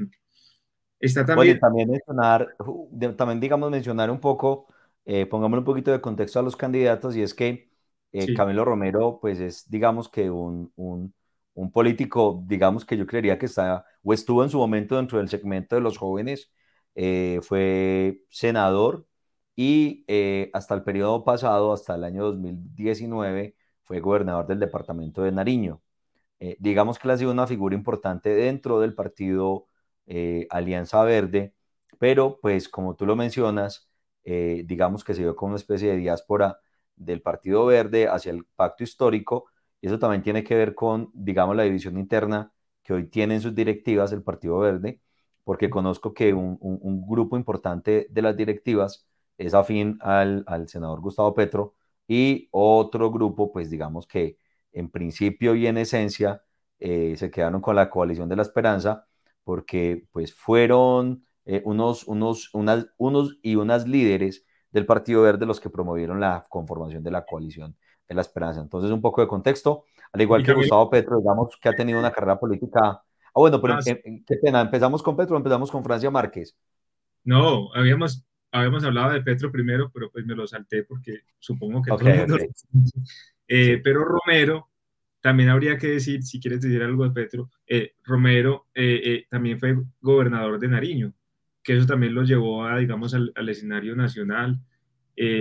está también... también mencionar, también digamos mencionar un poco, eh, pongámosle un poquito de contexto a los candidatos, y es que eh, Camilo Romero, pues es, digamos que un, un, un, político, digamos que yo creería que está, o estuvo en su momento dentro del segmento de los jóvenes, fue senador, y hasta el periodo pasado, hasta el año 2019, fue gobernador del departamento de Nariño. Eh, digamos que él ha sido una figura importante dentro del partido eh, Alianza Verde, pero pues como tú lo mencionas, digamos que se dio como una especie de diáspora del Partido Verde hacia el pacto histórico, y eso también tiene que ver con, digamos, la división interna que hoy tienen sus directivas el Partido Verde, porque conozco que un, un grupo importante de las directivas es afín al, al senador Gustavo Petro y otro grupo, pues digamos que en principio y en esencia eh, se quedaron con la coalición de la esperanza porque pues fueron eh, unos, unos, unas, unos y unas líderes del Partido Verde los que promovieron la conformación de la coalición de la esperanza. Entonces un poco de contexto, al igual que Gustavo Petro, digamos que ha tenido una carrera política... Ah, bueno, pero ah, qué pena, empezamos con Petro, empezamos con Francia Márquez. No, habíamos habíamos hablado de Petro primero, pero pues me lo salté porque supongo que todo el mundo eh, Pero Romero, también habría que decir, si quieres decir algo de Petro, eh, Romero eh, también fue gobernador de Nariño, que eso también lo llevó a, digamos, al, escenario nacional,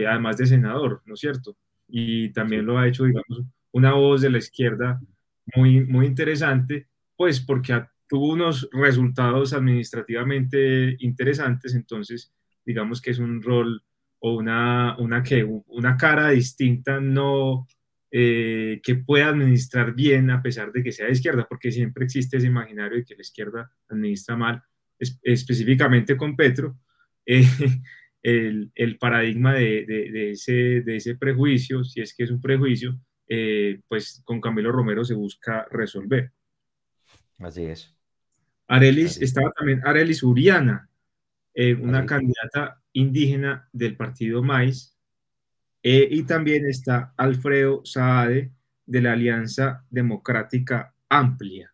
además de senador, ¿no es cierto? Y también lo ha hecho, digamos, una voz de la izquierda muy, muy interesante, pues porque tuvo unos resultados administrativamente interesantes, entonces digamos que es un rol o una, una, que, una cara distinta, no eh, que pueda administrar bien a pesar de que sea de izquierda, porque siempre existe ese imaginario de que la izquierda administra mal, específicamente con Petro, eh, el, el, paradigma de, de, ese, de ese prejuicio, si es que es un prejuicio, eh, pues con Camilo Romero se busca resolver. Así es. Arelis, estaba también Arelis Uriana, eh, una candidata indígena del partido MAIS, eh, y también está Alfredo Saade de la Alianza Democrática Amplia.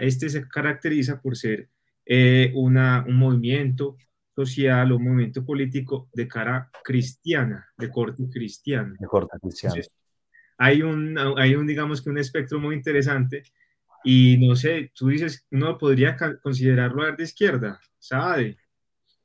este se caracteriza por ser eh, una, un movimiento social o un movimiento político de cara cristiana, de corte cristiano. De corte cristiano. hay un, hay un, digamos que un espectro muy interesante y no sé, tú dices, uno podría considerarlo de izquierda, ¿sabe?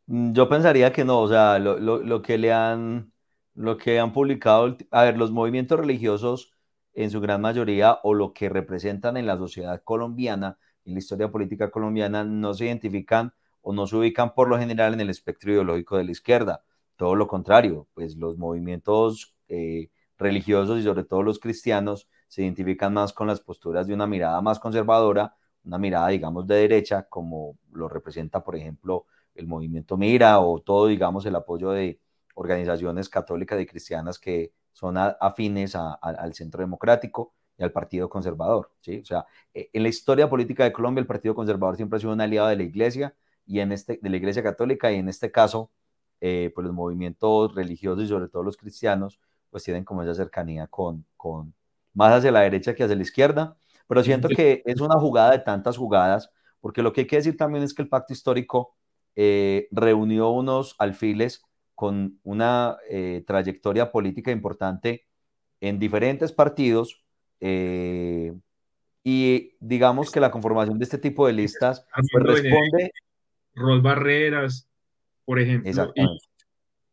Mm, yo pensaría que no, o sea, lo, lo, lo, que le han, lo que han publicado, a ver, los movimientos religiosos en su gran mayoría o lo que representan en la sociedad colombiana, en la historia política colombiana, no se identifican o no se ubican por lo general en el espectro ideológico de la izquierda. Todo lo contrario, pues los movimientos eh, religiosos y sobre todo los cristianos se identifican más con las posturas de una mirada más conservadora, una mirada, digamos, de derecha, como lo representa, por ejemplo, el movimiento Mira o todo, digamos, el apoyo de organizaciones católicas y cristianas que son afines al centro democrático y al Partido Conservador. ¿sí? O sea, e, en la historia política de Colombia, el Partido Conservador siempre ha sido un aliado de la Iglesia y en este, de la Iglesia Católica y en este caso, eh, pues los movimientos religiosos y sobre todo los cristianos, pues tienen como esa cercanía con, con, más hacia la derecha que hacia la izquierda, pero siento que es una jugada de tantas jugadas, porque lo que hay que decir también es que el pacto histórico eh, reunió unos alfiles con una eh, trayectoria política importante en diferentes partidos eh, y digamos que la conformación de este tipo de listas pues, responde... Rol Barreras, por ejemplo,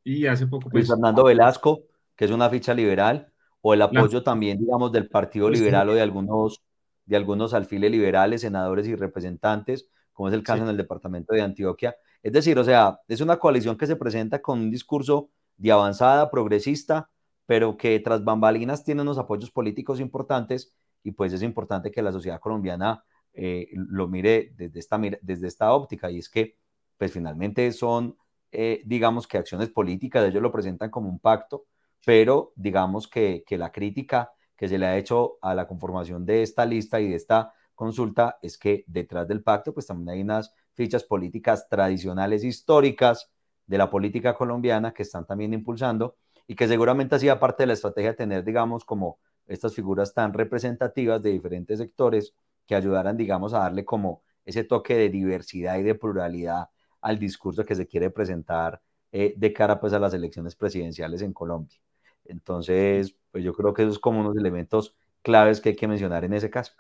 y, hace poco... Luis pues, Fernando Velasco, que es una ficha liberal, o el apoyo también, digamos, del Partido pues Liberal o de algunos, de algunos alfiles liberales, senadores y representantes, como es el caso en el departamento de Antioquia. Es decir, o sea, es una coalición que se presenta con un discurso de avanzada, progresista, pero que tras bambalinas tiene unos apoyos políticos importantes y pues es importante que la sociedad colombiana eh, lo mire desde esta, desde esta óptica y es que pues finalmente son, eh, digamos que acciones políticas, ellos lo presentan como un pacto, pero digamos que, la crítica que se le ha hecho a la conformación de esta lista y de esta consulta es que detrás del pacto pues también hay unas fichas políticas tradicionales históricas de la política colombiana que están también impulsando y que seguramente hacía parte de la estrategia de tener, digamos, como estas figuras tan representativas de diferentes sectores que ayudaran, digamos, a darle como ese toque de diversidad y de pluralidad al discurso que se quiere presentar eh, de cara pues a las elecciones presidenciales en Colombia. Entonces, pues yo creo que esos es como unos elementos claves que hay que mencionar en ese caso.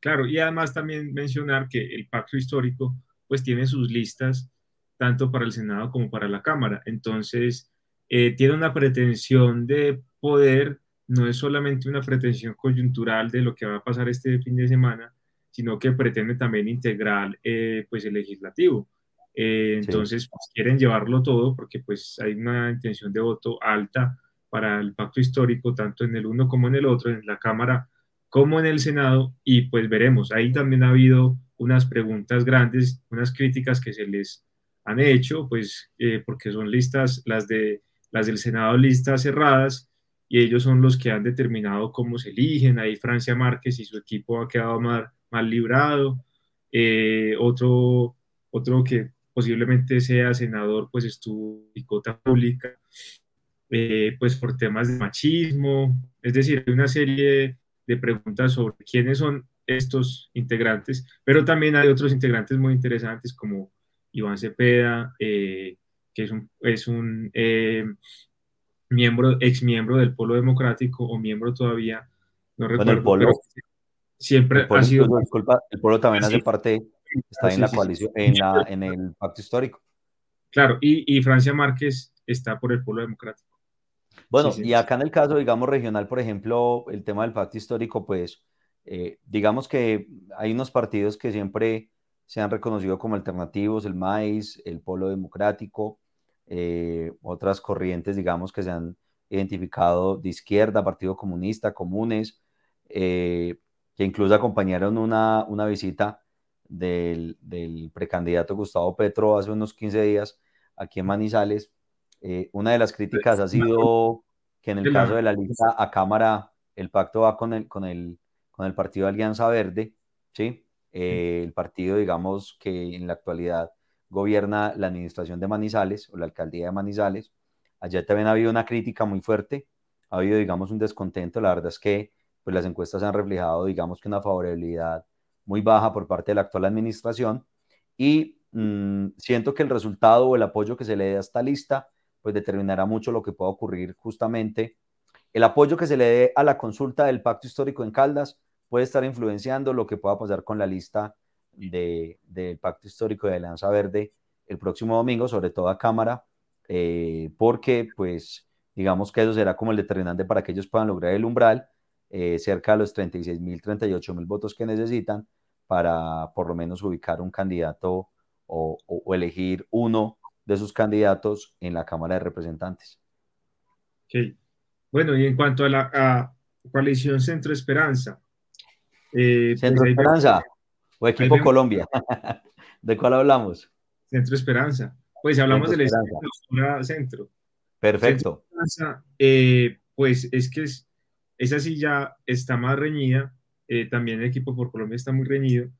Claro, y además también mencionar que el pacto histórico pues tiene sus listas tanto para el Senado como para la Cámara. Entonces, eh, tiene una pretensión de poder, no es solamente una pretensión coyuntural de lo que va a pasar este fin de semana, sino que pretende también integrar eh, pues el legislativo. Eh, entonces, pues, quieren llevarlo todo porque pues hay una intención de voto alta para el pacto histórico, tanto en el uno como en el otro, en la Cámara como en el Senado, y pues veremos. Ahí también ha habido unas preguntas grandes, unas críticas que se les han hecho, pues eh, porque son listas, las, de, las del Senado, listas cerradas, y ellos son los que han determinado cómo se eligen. Ahí Francia Márquez y su equipo ha quedado mal, mal librado. Eh, otro, otro que posiblemente sea senador, pues estuvo en cota pública, eh, pues por temas de machismo, es decir, una serie de preguntas sobre quiénes son estos integrantes, pero también hay otros integrantes muy interesantes como Iván Cepeda, eh, que es un, es un eh, miembro, ex miembro del Polo Democrático o miembro todavía, no recuerdo. el Polo, siempre ha sido... Disculpa, el Polo también hace parte está en la coalición, en, la, en, el pacto histórico. Claro, y, y, Francia Márquez está por el pueblo democrático. Bueno, y acá en el caso, digamos, regional, por ejemplo, el tema del pacto histórico, pues, eh, digamos que hay unos partidos que siempre se han reconocido como alternativos, el MAIS, el Polo Democrático, eh, otras corrientes, digamos, que se han identificado de izquierda, Partido Comunista, Comunes, eh, que incluso acompañaron una, una visita del, precandidato Gustavo Petro hace unos 15 días aquí en Manizales. Eh, una de las críticas ha sido que en el caso de la lista a Cámara, el pacto va con el, con el, con el partido Alianza Verde, ¿sí? Eh, el partido, digamos, que en la actualidad gobierna la administración de Manizales o la alcaldía de Manizales. Allá también ha habido una crítica muy fuerte, ha habido, digamos, un descontento. La verdad es que pues, las encuestas han reflejado, digamos, que una favorabilidad muy baja por parte de la actual administración y mm, siento que el resultado o el apoyo que se le dé a esta lista pues determinará mucho lo que pueda ocurrir justamente. El apoyo que se le dé a la consulta del pacto histórico en Caldas puede estar influenciando lo que pueda pasar con la lista del pacto histórico de Alianza Verde el próximo domingo, sobre todo a Cámara, eh, porque pues digamos que eso será como el determinante para que ellos puedan lograr el umbral eh, cerca de los 36 mil, 38 mil votos que necesitan para por lo menos ubicar un candidato o, elegir uno de sus candidatos en la Cámara de Representantes. Okay. Bueno, y en cuanto a la coalición Centro Esperanza. Eh, pues Centro Esperanza o Equipo Colombia. ¿De cuál hablamos? Centro Esperanza. Pues hablamos del centro. Perfecto. Eh, pues es que es, esa sí ya está más reñida. Eh, también el equipo por Colombia está muy reñido.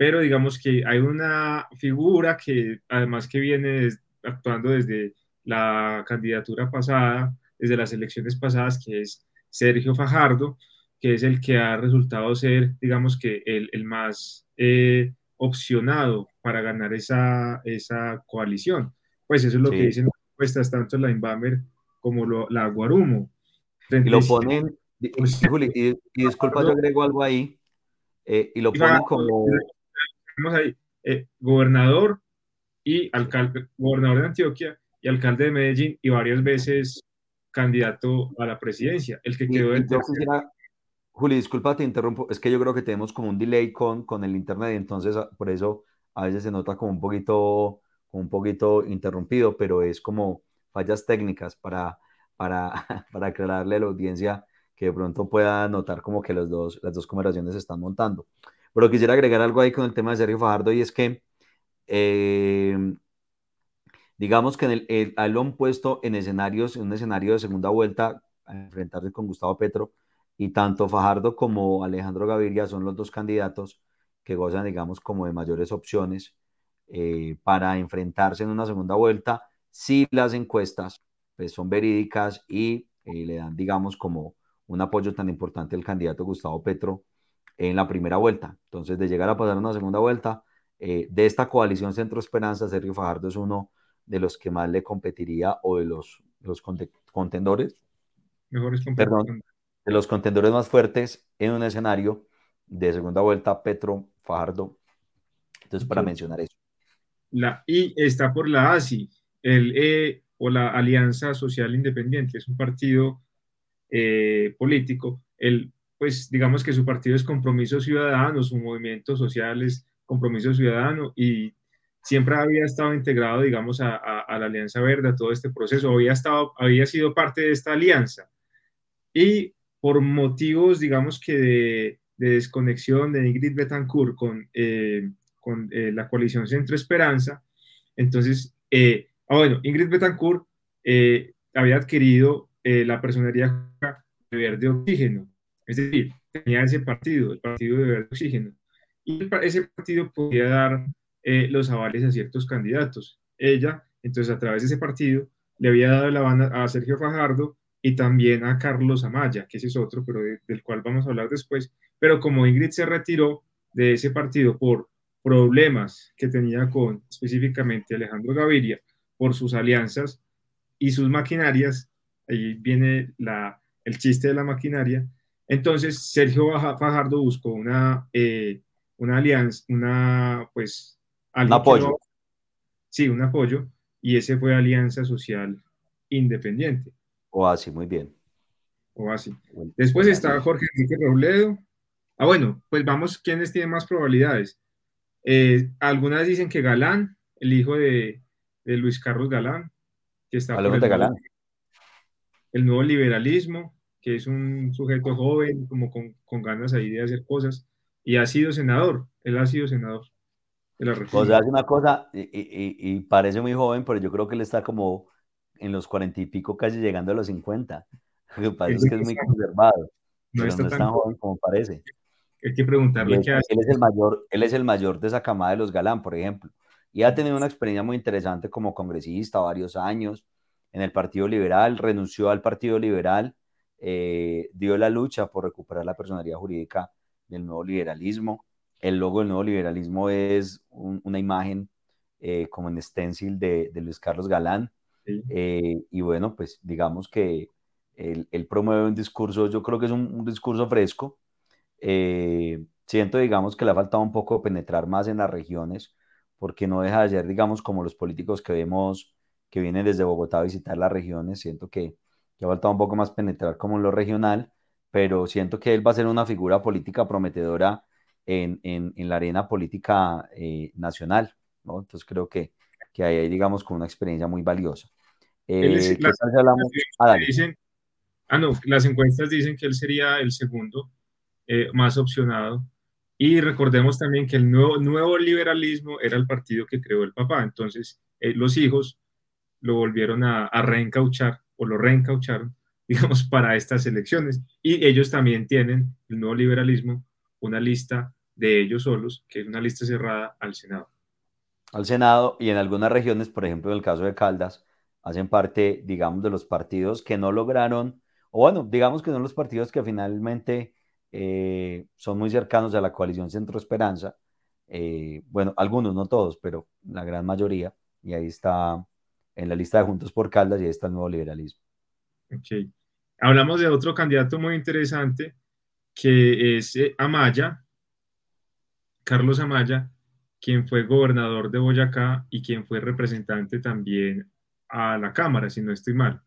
Pero digamos que hay una figura que además que viene actuando desde la candidatura pasada, desde las elecciones pasadas, que es Sergio Fajardo, que es el que ha resultado ser, digamos que, el, el más eh, opcionado para ganar esa, esa coalición. Pues eso es lo que dicen las encuestas, tanto la Inbamer como la Guarumo. Y lo ponen, pues, y, disculpa, yo agrego algo ahí, eh, y lo ponen como... Tenemos ahí, eh, gobernador y alcalde, gobernador de Antioquia y alcalde de Medellín y varias veces candidato a la presidencia. El que quedó en Juli, disculpa, te interrumpo. Es que yo creo que tenemos como un delay con, con el internet, y entonces ah, por eso a veces se nota como un poquito, como un poquito interrumpido, pero es como fallas técnicas para, para, para aclararle a la audiencia que de pronto pueda notar como que los dos, las dos conversaciones se están montando. Pero quisiera agregar algo ahí con el tema de Sergio Fajardo y es que eh, digamos que él lo han puesto en escenarios, en un escenario de segunda vuelta a enfrentarse con Gustavo Petro y tanto Fajardo como Alejandro Gaviria son los dos candidatos que gozan, digamos, como de mayores opciones eh, para enfrentarse en una segunda vuelta. Si las encuestas pues, son verídicas y eh, le dan, digamos, como un apoyo tan importante al candidato Gustavo Petro en la primera vuelta. Entonces, de llegar a pasar una segunda vuelta, eh, de esta coalición Centro Esperanza, Sergio Fajardo es uno de los que más le competiría o de los, los contendores. Mejores competidores de los contendores más fuertes en un escenario de segunda vuelta, Petro, Fajardo. Entonces, para mencionar eso. La I está por la ASI, el E o la Alianza Social Independiente, es un partido eh, político. El, pues digamos que su partido es Compromiso Ciudadano, su movimiento social es Compromiso Ciudadano y siempre había estado integrado, digamos, a, a, la Alianza Verde, a todo este proceso, había, estado, había sido parte de esta alianza. Y por motivos, digamos que de, desconexión de Ingrid Betancourt con, eh, con eh, la coalición Centro Esperanza. Entonces, eh, ah, bueno, Ingrid Betancourt había adquirido la personería de Verde Oxígeno, es decir, tenía ese partido, el partido de Verde Oxígeno, y ese partido podía dar los avales a ciertos candidatos. Ella, entonces, a través de ese partido, le había dado la banda a Sergio Fajardo y también a Carlos Amaya, que ese es otro, pero del cual vamos a hablar después. Pero como Ingrid se retiró de ese partido por problemas que tenía con específicamente Alejandro Gaviria, por sus alianzas y sus maquinarias, ahí viene la, el chiste de la maquinaria, entonces Sergio Fajardo buscó una, eh, una alianza, una, pues... Un apoyo. sí, un apoyo, y ese fue Alianza Social Independiente. O así, muy bien. O así. Después está Jorge Enrique Robledo. Ah, bueno, pues vamos, ¿quiénes tienen más probabilidades? Eh, algunas dicen que Galán, el hijo de, Luis Carlos Galán, que está por el, de Galán. el nuevo liberalismo, que es un sujeto joven, como con, ganas ahí de hacer cosas, y ha sido senador, él ha sido senador. o sea, hace una cosa, y, y, parece muy joven, pero yo creo que él está como en los cuarenta y pico, casi llegando a los cincuenta. Lo que pasa es que es muy conservado, no, pero no es tan joven como parece. Hay que preguntarle qué hace. Él es, el mayor, él es el mayor de esa camada de los Galán, por ejemplo. Y ha tenido una experiencia muy interesante como congresista, varios años en el Partido Liberal, renunció al Partido Liberal, eh, dio la lucha por recuperar la personalidad jurídica del nuevo liberalismo el logo del nuevo liberalismo es una imagen eh, como en stencil de, de, Luis Carlos Galán. Eh, y bueno, pues digamos que él, él, promueve un discurso, yo creo que es un, discurso fresco. Eh, siento, digamos, que le ha faltado un poco penetrar más en las regiones, porque no deja de ser, digamos, como los políticos que vemos que vienen desde Bogotá a visitar las regiones. Siento que, que ha faltado un poco más penetrar como en lo regional, pero siento que él va a ser una figura política prometedora en, en, en la arena política nacional. Entonces creo que, que ahí hay, digamos, con una experiencia muy valiosa. Eh, las, ah, dicen, ah, no, las encuestas dicen que él sería el segundo eh, más opcionado. Y recordemos también que el nuevo, nuevo liberalismo era el partido que creó el papá. Entonces, eh, los hijos lo volvieron a, a, reencauchar o lo reencaucharon, digamos, para estas elecciones. Y ellos también tienen, el nuevo liberalismo, una lista de ellos solos, que es una lista cerrada al Senado al Senado y en algunas regiones, por ejemplo, en el caso de Caldas, hacen parte, digamos, de los partidos que no lograron, o bueno, digamos que son los partidos que finalmente eh, son muy cercanos a la coalición Centro Esperanza. Eh, bueno, algunos, no todos, pero la gran mayoría. Y ahí está en la lista de Juntos por Caldas y ahí está el nuevo liberalismo. Ok. Hablamos de otro candidato muy interesante que es eh, Amaya, Carlos Amaya, quien fue gobernador de Boyacá y quien fue representante también a la Cámara, si no estoy mal.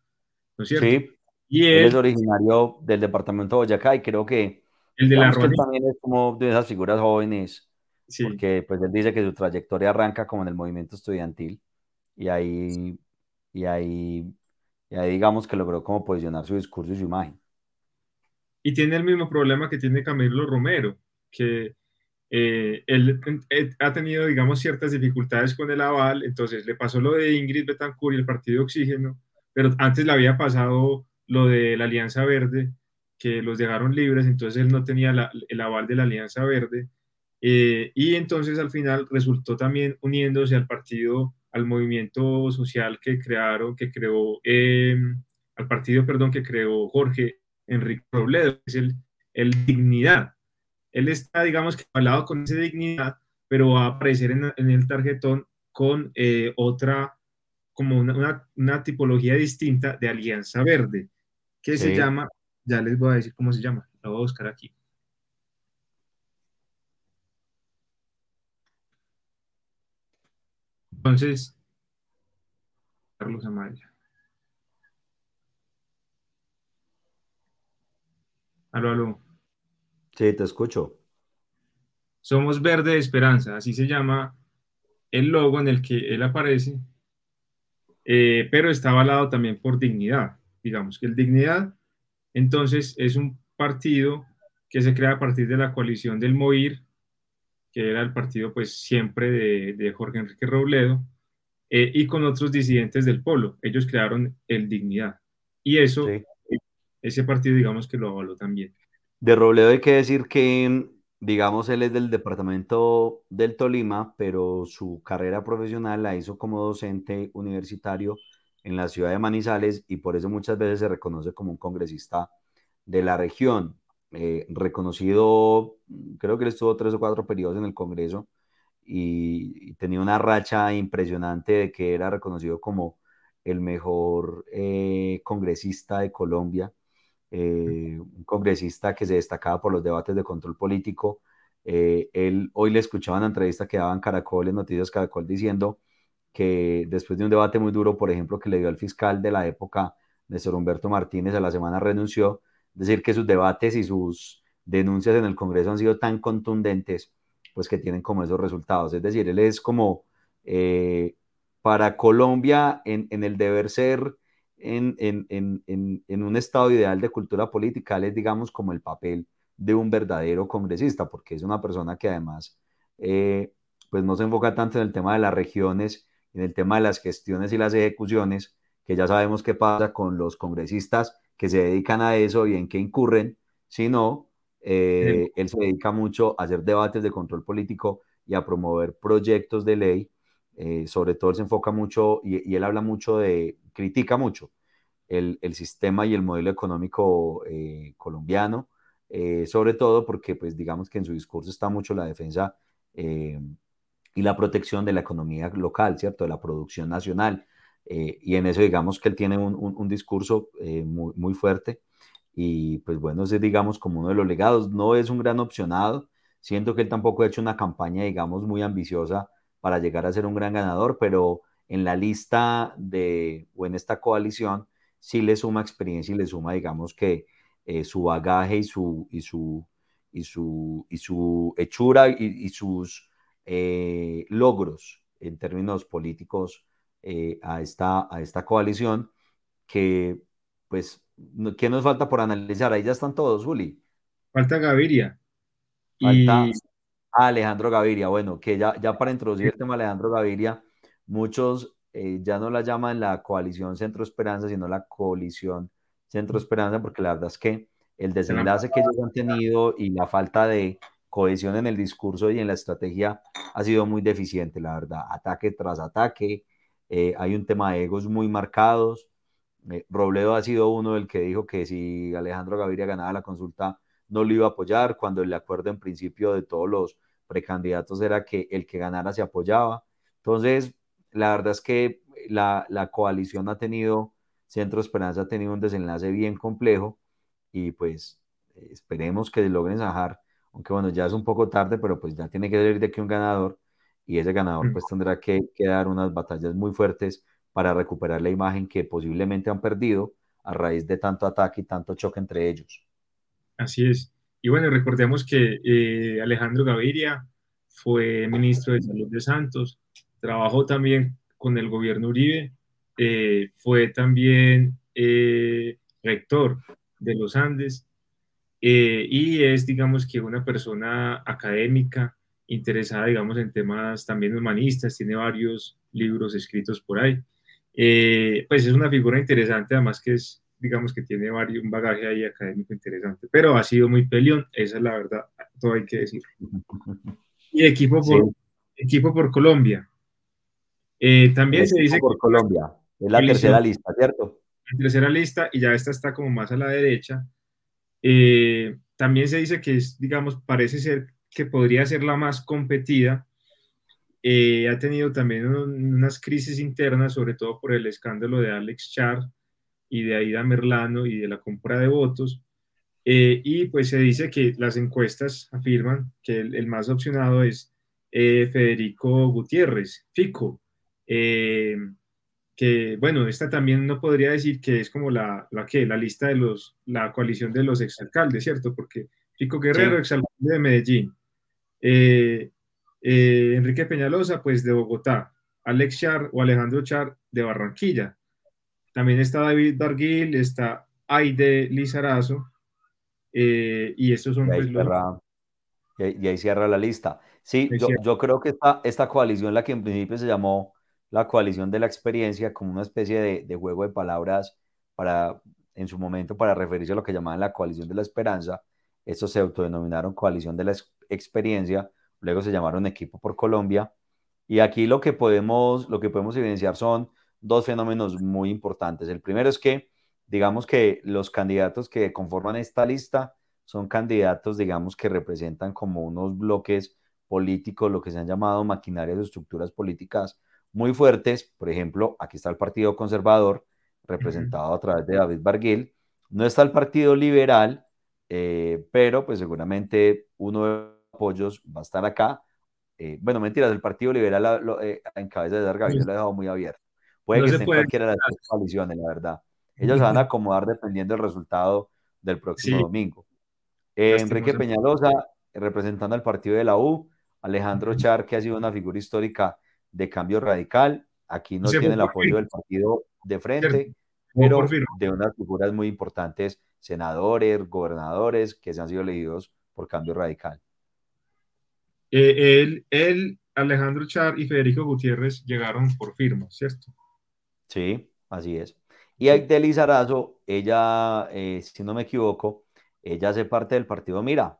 ¿No es cierto? Sí, y él, es originario del departamento de Boyacá y creo que, el de la que también es como de esas figuras jóvenes, sí. porque pues él dice que su trayectoria arranca como en el movimiento estudiantil y ahí, y ahí, ahí digamos que logró como posicionar su discurso y su imagen. Y tiene el mismo problema que tiene Camilo Romero, que eh, él eh, ha tenido, digamos, ciertas dificultades con el aval, entonces le pasó lo de Ingrid Betancourt y el partido Oxígeno, pero antes le había pasado lo de la Alianza Verde, que los dejaron libres, entonces él no tenía el aval de la Alianza Verde, eh, y entonces al final resultó también uniéndose al partido, al movimiento social que crearon, que creó, al partido, perdón, que creó Jorge Enrique Robledo, que es el, el Dignidad él está, digamos que hablado con esa dignidad, pero va a aparecer en, el tarjetón con eh, otra, como una, tipología distinta de Alianza Verde, que se llama, ya les voy a decir cómo se llama, lo voy a buscar aquí. Entonces, Carlos Amaya. Aló, aló. Sí, te escucho. Somos Verde de Esperanza, así se llama el logo en el que él aparece, eh, pero está avalado también por Dignidad. Digamos que el Dignidad, entonces, es un partido que se crea a partir de la coalición del MOIR, que era el partido pues siempre de, Jorge Enrique Robledo, eh, y con otros disidentes del polo. Ellos crearon el Dignidad. Y eso, ese partido, digamos que lo avaló también. De Robledo hay que decir que, digamos, él es del departamento del Tolima, pero su carrera profesional la hizo como docente universitario en la ciudad de Manizales y por eso muchas veces se reconoce como un congresista de la región. Eh, reconocido, creo que él estuvo tres o cuatro periodos en el Congreso y, tenía una racha impresionante de que era reconocido como el mejor eh, congresista de Colombia eh, un congresista que se destacaba por los debates de control político. Eh, él hoy le escuchaba una entrevista que daban Caracol en Noticias Caracol diciendo que después de un debate muy duro, por ejemplo, que le dio al fiscal de la época, Néstor Humberto Martínez, a la semana renunció, decir que sus debates y sus denuncias en el Congreso han sido tan contundentes, pues que tienen como esos resultados. Es decir, él es como eh, para Colombia en, en el deber ser en, un estado ideal de cultura política, es, digamos, como el papel de un verdadero congresista, porque es una persona que además, eh, pues no se enfoca tanto en el tema de las regiones, en el tema de las gestiones y las ejecuciones, que ya sabemos qué pasa con los congresistas que se dedican a eso y en qué incurren, sino eh, él se dedica mucho a hacer debates de control político y a promover proyectos de ley. Eh, sobre todo él se enfoca mucho y, él habla mucho de, critica mucho el, sistema y el modelo económico eh, colombiano. eh, sobre todo porque, pues, digamos que en su discurso está mucho la defensa eh, y la protección de la economía local, ¿cierto? De la producción nacional. Eh, y en eso, digamos que él tiene un, un, discurso muy, muy fuerte. Y pues bueno, es digamos como uno de los legados. No es un gran opcionado. Siento que él tampoco ha hecho una campaña, digamos, muy ambiciosa para llegar a ser un gran ganador, pero en la lista de, o en esta coalición, sí le suma experiencia y le suma, digamos, que eh, su bagaje y su, y su, y su, y su hechura y, sus eh, logros en términos políticos eh, a, esta, a esta coalición, que pues, ¿qué nos falta por analizar? Ahí ya están todos, Juli. Falta Gaviria. Falta Alejandro Gaviria. Bueno, que ya, ya para introducir el tema Alejandro Gaviria, muchos ya no la llaman la coalición Centro Esperanza, sino la coalición Centro Esperanza, porque la verdad es que el desenlace que ellos han tenido y la falta de cohesión en el discurso y en la estrategia ha sido muy deficiente, la verdad. Ataque tras ataque, eh, hay un tema de egos muy marcados. Eh, Robledo ha sido uno del que dijo que si Alejandro Gaviria ganaba la consulta no lo iba a apoyar, cuando el acuerdo en principio de todos los precandidatos era que el que ganara se apoyaba. Entonces, la verdad es que la, la coalición ha tenido Centro Esperanza ha tenido un desenlace bien complejo y pues esperemos que logren zajar, aunque bueno, ya es un poco tarde, pero pues ya tiene que salir de aquí un ganador y ese ganador pues tendrá que, dar unas batallas muy fuertes para recuperar la imagen que posiblemente han perdido a raíz de tanto ataque y tanto choque entre ellos. Así es. Y bueno, recordemos que eh, Alejandro Gaviria fue ministro de Salud de Santos, trabajó también con el gobierno Uribe eh, fue también eh, rector de los Andes eh, y es, digamos, que una persona académica interesada, digamos, en temas también humanistas, tiene varios libros escritos por ahí. pues es una figura interesante, además que es, digamos, que tiene varios, un bagaje ahí académico interesante, pero ha sido muy peleón, esa es la verdad, todo hay que decir. Y equipo por, equipo por Colombia. también se dice... Por Colombia. Es la tercera lista, ¿cierto? La tercera lista y ya esta está como más a la derecha. Eh, también se dice que es, digamos, parece ser que podría ser la más competida. Eh, ha tenido también unas crisis internas, sobre todo por el escándalo de Alex Char y de Aida Merlano y de la compra de votos. Eh, y pues se dice que las encuestas afirman que el, más opcionado es Federico Gutiérrez, Fico que, bueno, esta también no podría decir que es como la, la, que, la lista de los, la coalición de los exalcaldes, ¿cierto? Porque Pico Guerrero, exalcalde de Medellín, eh, eh, Enrique Peñalosa, pues de Bogotá, Alex Char o Alejandro Char de Barranquilla. También está David Barguil, está Aide Lizarazo, eh, y estos son... Y ahí, pues, cierra, y, ahí, cierra la lista. Sí, yo, yo, creo que esta, esta coalición, la que en principio se llamó la coalición de la experiencia como una especie de, juego de palabras para, en su momento, para referirse a lo que llamaban la coalición de la esperanza. Estos se autodenominaron coalición de la experiencia, luego se llamaron equipo por Colombia. Y aquí lo que podemos, lo que podemos evidenciar son dos fenómenos muy importantes. El primero es que, digamos que los candidatos que conforman esta lista son candidatos, digamos, que representan como unos bloques políticos, lo que se han llamado maquinarias o estructuras políticas muy fuertes. Por ejemplo, aquí está el Partido Conservador, representado a través de David Barguil. No está el Partido Liberal, eh, pero pues seguramente uno de los apoyos va a estar acá. Eh, bueno, mentiras, el Partido Liberal eh, en cabeza de Edgar Gaviria lo ha dejado muy abierto. Puede que esté en cualquiera de las coaliciones, la verdad. Ellos se van a acomodar dependiendo del resultado del próximo domingo. Enrique Peñalosa, representando al partido de la U, Alejandro Char, que ha sido una figura histórica de cambio radical. Aquí no tiene el apoyo del partido de frente, pero de unas figuras muy importantes, senadores, gobernadores, que se han sido elegidos por cambio radical. Eh, él, Alejandro Char y Federico Gutiérrez llegaron por firma, ¿cierto? Sí, así es. Y Aideli Zarazo, ella, eh, si no me equivoco, ella hace parte del partido Mira.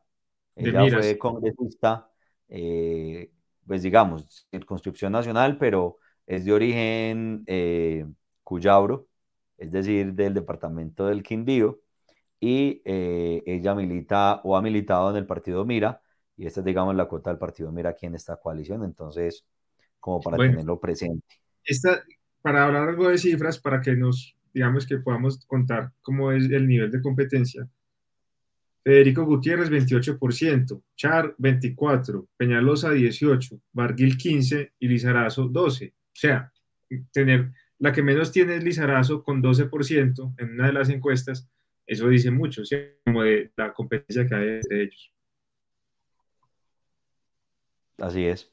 Ella fue congresista eh, pues digamos, circunscripción nacional, pero es de origen eh, cuyabro, es decir, del departamento del Quindío, y eh, ella milita o ha militado en el partido Mira y esta es, digamos, la cuota del partido Mira aquí en esta coalición, entonces, como para tenerlo presente. Esta, para hablar algo de cifras, para que nos, digamos, que podamos contar cómo es el nivel de competencia. Federico Gutiérrez, 28%, Char, 24%, Peñalosa, 18%, Barguil, 15% y Lizarazo, 12%. O sea, tener la que menos tiene es Lizarazo con 12% en una de las encuestas, eso dice mucho, como de la competencia que hay entre ellos. Así es.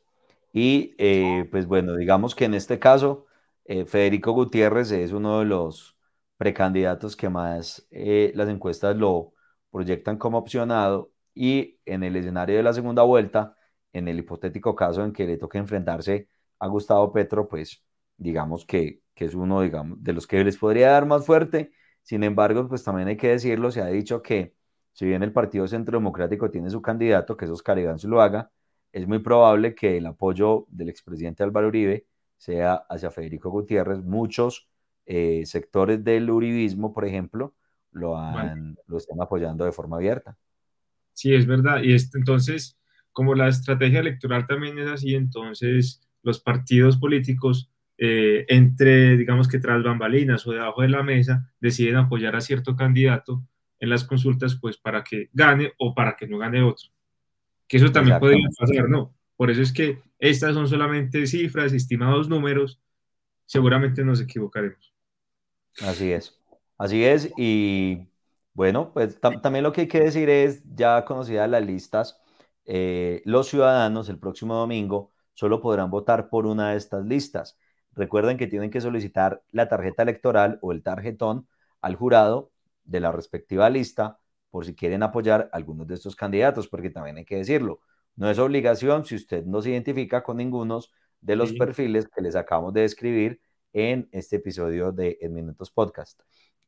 Y eh, pues bueno, digamos que en este caso, eh, Federico Gutiérrez es uno de los precandidatos que más eh, las encuestas lo proyectan como opcionado y en el escenario de la segunda vuelta, en el hipotético caso en que le toque enfrentarse a Gustavo Petro, pues digamos que, que es uno digamos, de los que les podría dar más fuerte. Sin embargo, pues también hay que decirlo, se ha dicho que si bien el Partido Centro Democrático tiene su candidato, que es Oscar Iván Zuluaga, es muy probable que el apoyo del expresidente Álvaro Uribe sea hacia Federico Gutiérrez. Muchos eh, sectores del uribismo, por ejemplo, lo, han, lo están apoyando de forma abierta. Sí, es verdad. Y entonces, como la estrategia electoral también es así, entonces los partidos políticos, eh, entre, digamos que tras bambalinas o debajo de la mesa, deciden apoyar a cierto candidato en las consultas, pues para que gane o para que no gane otro que eso también podría pasar, ¿no? Por eso es que estas son solamente cifras, estimados números, seguramente nos equivocaremos. Así es, así es, y bueno, pues también lo que hay que decir es, ya conocidas las listas, eh, los ciudadanos el próximo domingo solo podrán votar por una de estas listas. Recuerden que tienen que solicitar la tarjeta electoral o el tarjetón al jurado de la respectiva lista por si quieren apoyar a algunos de estos candidatos, porque también hay que decirlo, no es obligación si usted no se identifica con ninguno de los perfiles que les acabamos de describir en este episodio de En Minutos Podcast.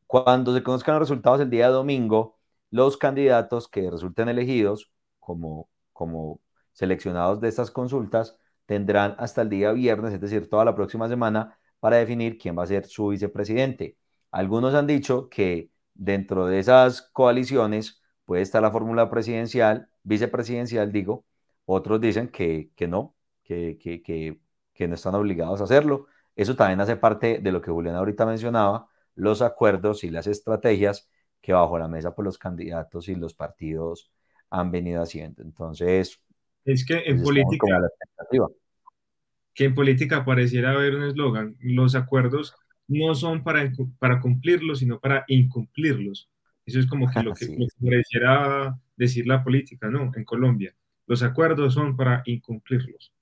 Cuando se conozcan los resultados el día domingo, los candidatos que resulten elegidos como, como seleccionados de estas consultas tendrán hasta el día viernes, es decir, toda la próxima semana, para definir quién va a ser su vicepresidente. Algunos han dicho que dentro de esas coaliciones puede estar la fórmula presidencial, vicepresidencial, digo, otros dicen que, no, que, que, no están obligados a hacerlo. Eso también hace parte de lo que Julián ahorita mencionaba, los acuerdos y las estrategias que bajo la mesa por pues, los candidatos y los partidos han venido haciendo. Entonces, es que en política, que en política pareciera haber un eslogan, los acuerdos no son para, para cumplirlos, sino para incumplirlos. Eso es como que lo que, pareciera decir la política, ¿no? En Colombia. Los acuerdos son para incumplirlos.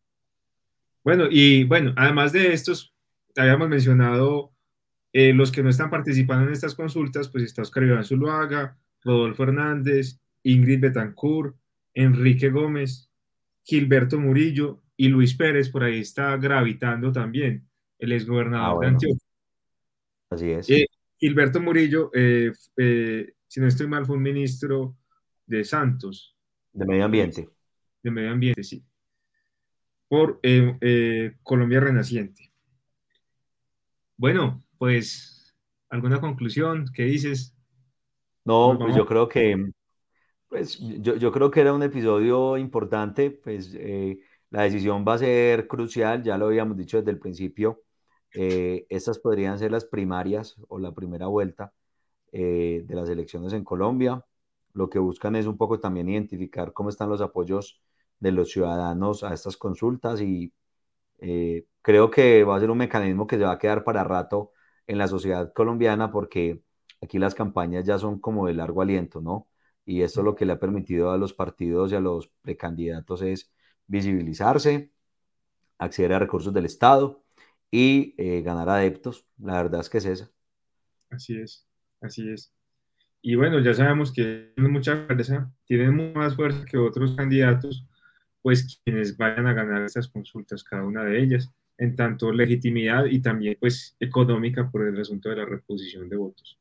Bueno, y bueno, además de estos, habíamos mencionado eh, los que no están participando en estas consultas, pues está Oscar Iván Zuluaga, Rodolfo Hernández, Ingrid Betancourt, Enrique Gómez, Gilberto Murillo y Luis Pérez, por ahí está gravitando también, el exgobernador ah, de Antioquia. Así es. Eh, Gilberto Murillo, eh, eh, si no estoy mal, fue un ministro de Santos. De Medio Ambiente. De Medio Ambiente, sí. Por Colombia Renaciente. Bueno, pues, ¿alguna conclusión? ¿Qué dices? No, pues yo creo que, pues, yo, yo, creo que era un episodio importante, pues la decisión va a ser crucial, ya lo habíamos dicho desde el principio eh, estas podrían ser las primarias o la primera vuelta eh, de las elecciones en Colombia. Lo que buscan es un poco también identificar cómo están los apoyos de los ciudadanos a estas consultas y eh, creo que va a ser un mecanismo que se va a quedar para rato en la sociedad colombiana porque aquí las campañas ya son como de largo aliento, ¿no? Y esto lo que le ha permitido a los partidos y a los precandidatos es visibilizarse, acceder a recursos del Estado y eh, ganar adeptos. La verdad es que es esa. Así es, así es. Y bueno, ya sabemos que tienen mucha fuerza, tienen más fuerza que otros candidatos, pues quienes vayan a ganar estas consultas, cada una de ellas, en tanto legitimidad y también pues económica por el asunto de la reposición de votos.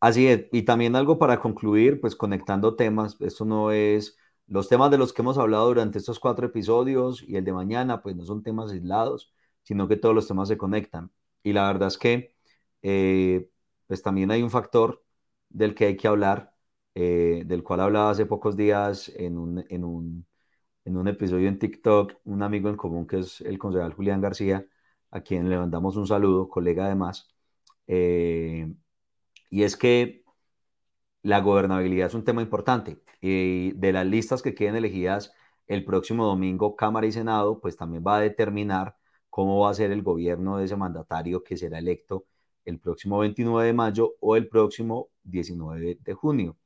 Así es, y también algo para concluir, pues conectando temas, esto no es, los temas de los que hemos hablado durante estos cuatro episodios y el de mañana, pues no son temas aislados, sino que todos los temas se conectan. Y la verdad es que, eh, pues también hay un factor del que hay que hablar, eh, del cual hablaba hace pocos días en un, en, un, en un episodio en TikTok, un amigo en común que es el concejal Julián García, a quien le mandamos un saludo, colega además. Eh, y es que la gobernabilidad es un tema importante. Y de las listas que queden elegidas el próximo domingo, Cámara y Senado, pues también va a determinar cómo va a ser el gobierno de ese mandatario que será electo el próximo 29 de mayo o el próximo 19 de junio.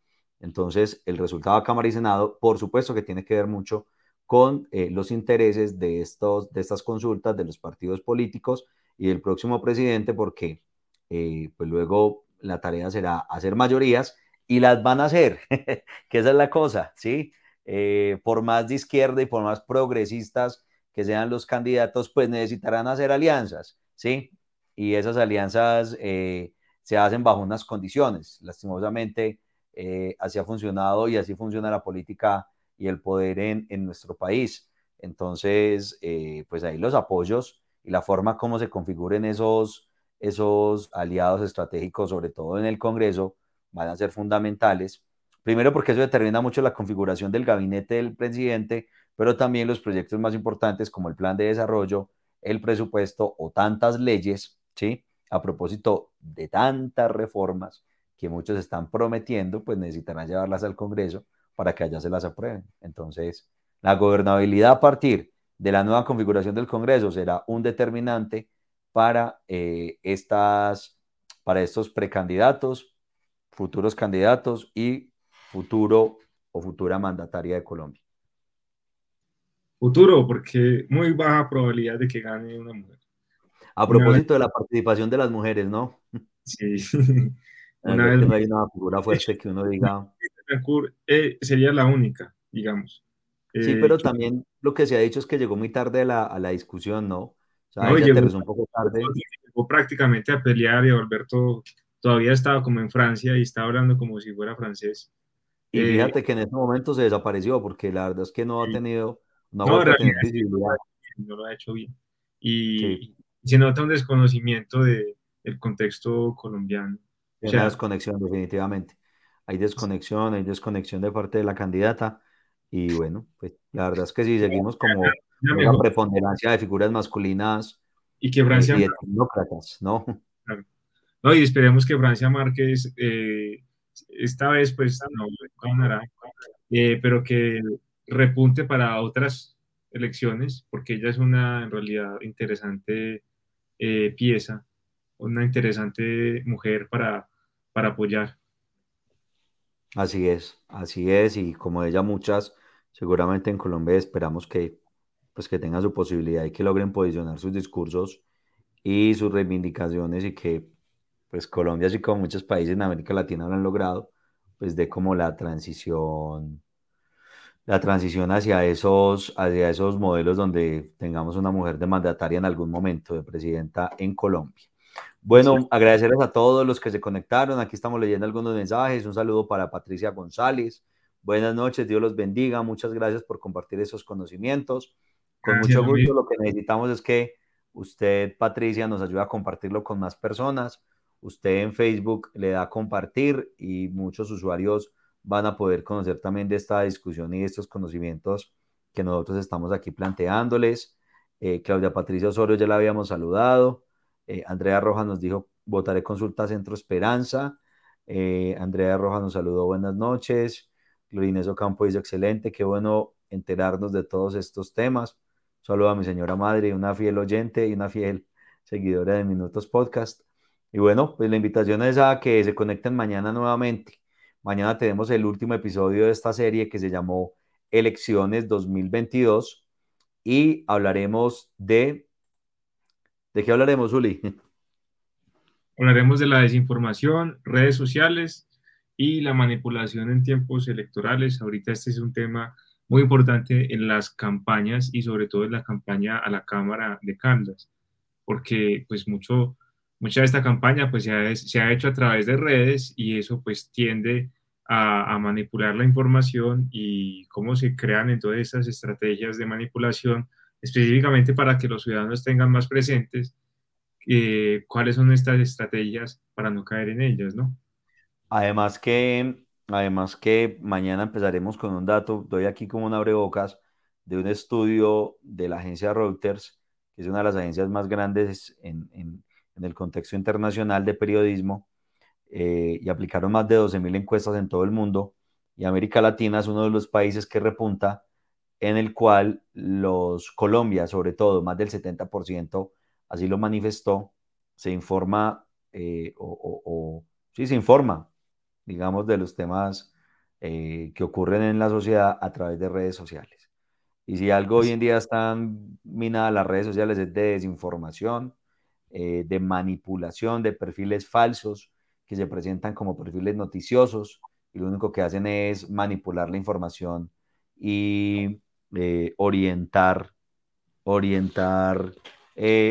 Entonces, el resultado de Cámara y Senado, por supuesto que tiene que ver mucho con eh, los intereses de, estos, de estas consultas de los partidos políticos y del próximo presidente, porque eh, pues luego la tarea será hacer mayorías y las van a hacer, que esa es la cosa, ¿sí? Eh, por más de izquierda y por más progresistas que sean los candidatos, pues necesitarán hacer alianzas, ¿sí? Y esas alianzas se hacen bajo unas condiciones. Lastimosamente, eh, así ha funcionado y así funciona la política y el poder en, en nuestro país. Entonces, eh, pues ahí los apoyos y la forma como se configuren esos, esos aliados estratégicos, sobre todo en el Congreso, van a ser fundamentales. Primero porque eso determina mucho la configuración del gabinete del presidente, pero también los proyectos más importantes como el plan de desarrollo, el presupuesto o tantas leyes, ¿sí? A propósito de tantas reformas que muchos están prometiendo, pues necesitarán llevarlas al Congreso para que allá se las aprueben. Entonces, la gobernabilidad a partir de la nueva configuración del Congreso será un determinante para, eh, estas, para estos precandidatos, futuros candidatos y futuro o futura mandataria de Colombia. Futuro, porque muy baja probabilidad de que gane una mujer. A propósito de la participación de las mujeres, ¿no? Sí. Una vez no hay una figura fuerte que uno diga. Eh, sería la única, digamos. Sí, pero eh, también lo que se ha dicho es que llegó muy tarde a la, a la discusión, ¿no? O sea, no, llegó, un poco tarde. Llegó prácticamente a pelear y a volver todo. Todavía estaba como en Francia y estaba hablando como si fuera francés. Y eh, fíjate que en ese momento se desapareció porque la verdad es que no ha tenido. No, no, visibilidad. no lo ha hecho bien. Y, se nota un desconocimiento de, del contexto colombiano. Hay una desconexión, definitivamente. Hay desconexión, hay desconexión de parte de la candidata. Y bueno, pues la verdad es que si seguimos como una preponderancia de figuras masculinas y que Francia y ¿no? No, y esperemos que Francia Márquez eh, esta vez pues no ganará, eh, pero que repunte para otras elecciones, porque ella es una en realidad interesante eh, pieza, una interesante mujer para para apoyar. Así es, así es, y como ella muchas, seguramente en Colombia esperamos que, pues que tengan su posibilidad y que logren posicionar sus discursos y sus reivindicaciones y que pues Colombia, así como muchos países en América Latina lo han logrado, pues de como la transición, la transición hacia esos, hacia esos modelos donde tengamos una mujer de mandataria en algún momento, de presidenta en Colombia. Bueno, agradecerles a todos los que se conectaron. Aquí estamos leyendo algunos mensajes. Un saludo para Patricia González. Buenas noches, Dios los bendiga. Muchas gracias por compartir esos conocimientos. Con mucho gusto, lo que necesitamos es que usted, Patricia, nos ayude a compartirlo con más personas. Usted en Facebook le da a compartir y muchos usuarios van a poder conocer también de esta discusión y de estos conocimientos que nosotros estamos aquí planteándoles. Eh, Claudia Patricia Osorio ya la habíamos saludado. Eh, Andrea Rojas nos dijo, votaré consulta Centro Esperanza. Eh, Andrea Rojas nos saludó, buenas noches. Glorinés Ocampo dice, excelente, qué bueno enterarnos de todos estos temas. Saludo a mi señora madre, una fiel oyente y una fiel seguidora de Minutos Podcast. Y bueno, pues la invitación es a que se conecten mañana nuevamente. Mañana tenemos el último episodio de esta serie que se llamó Elecciones 2022 y hablaremos de ¿De qué hablaremos, Uli? Hablaremos de la desinformación, redes sociales y la manipulación en tiempos electorales. Ahorita este es un tema muy importante en las campañas y sobre todo en la campaña a la Cámara de Caldas, porque pues mucho, mucha de esta campaña pues se ha, se ha hecho a través de redes y eso pues tiende a, a, manipular la información y cómo se crean entonces esas estrategias de manipulación específicamente para que los ciudadanos tengan más presentes eh, cuáles son estas estrategias para no caer en ellas, ¿no? Además que Además que mañana empezaremos con un dato, doy aquí como un abrebocas de un estudio de la agencia Reuters, que es una de las agencias más grandes en, el contexto internacional de periodismo, eh, y aplicaron más de 12.000 encuestas en todo el mundo, y América Latina es uno de los países que repunta, en el cual los Colombia, sobre todo, más del 70%, así lo manifestó, se informa eh, o, o, sí, se informa, digamos, de los temas eh, que ocurren en la sociedad a través de redes sociales. Y si algo hoy en día están minadas las redes sociales es de desinformación, eh, de manipulación, de perfiles falsos que se presentan como perfiles noticiosos y lo único que hacen es manipular la información y orientar, orientar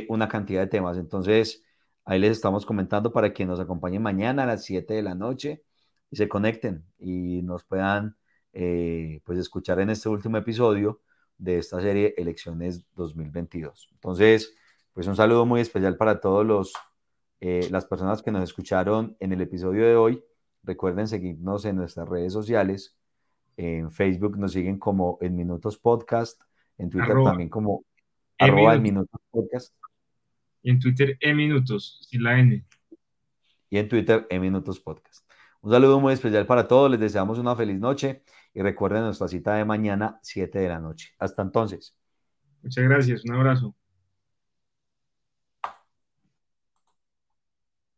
una cantidad de temas. Entonces, Ahí les estamos comentando para que nos acompañen mañana a las 7 de la noche y se conecten y nos puedan eh, pues escuchar en este último episodio de esta serie Elecciones 2022. Entonces, pues un saludo muy especial para todos los eh, las personas que nos escucharon en el episodio de hoy. Recuerden seguirnos en nuestras redes sociales. En Facebook nos siguen como En Minutos Podcast, en Twitter también como arroba En Minutos Podcast. Y en Twitter, E Minutos, sin la N. Y en Twitter, E Minutos Podcast. Un saludo muy especial para todos. Les deseamos una feliz noche y recuerden nuestra cita de mañana, 7 de la noche. Hasta entonces. Muchas gracias. Un abrazo.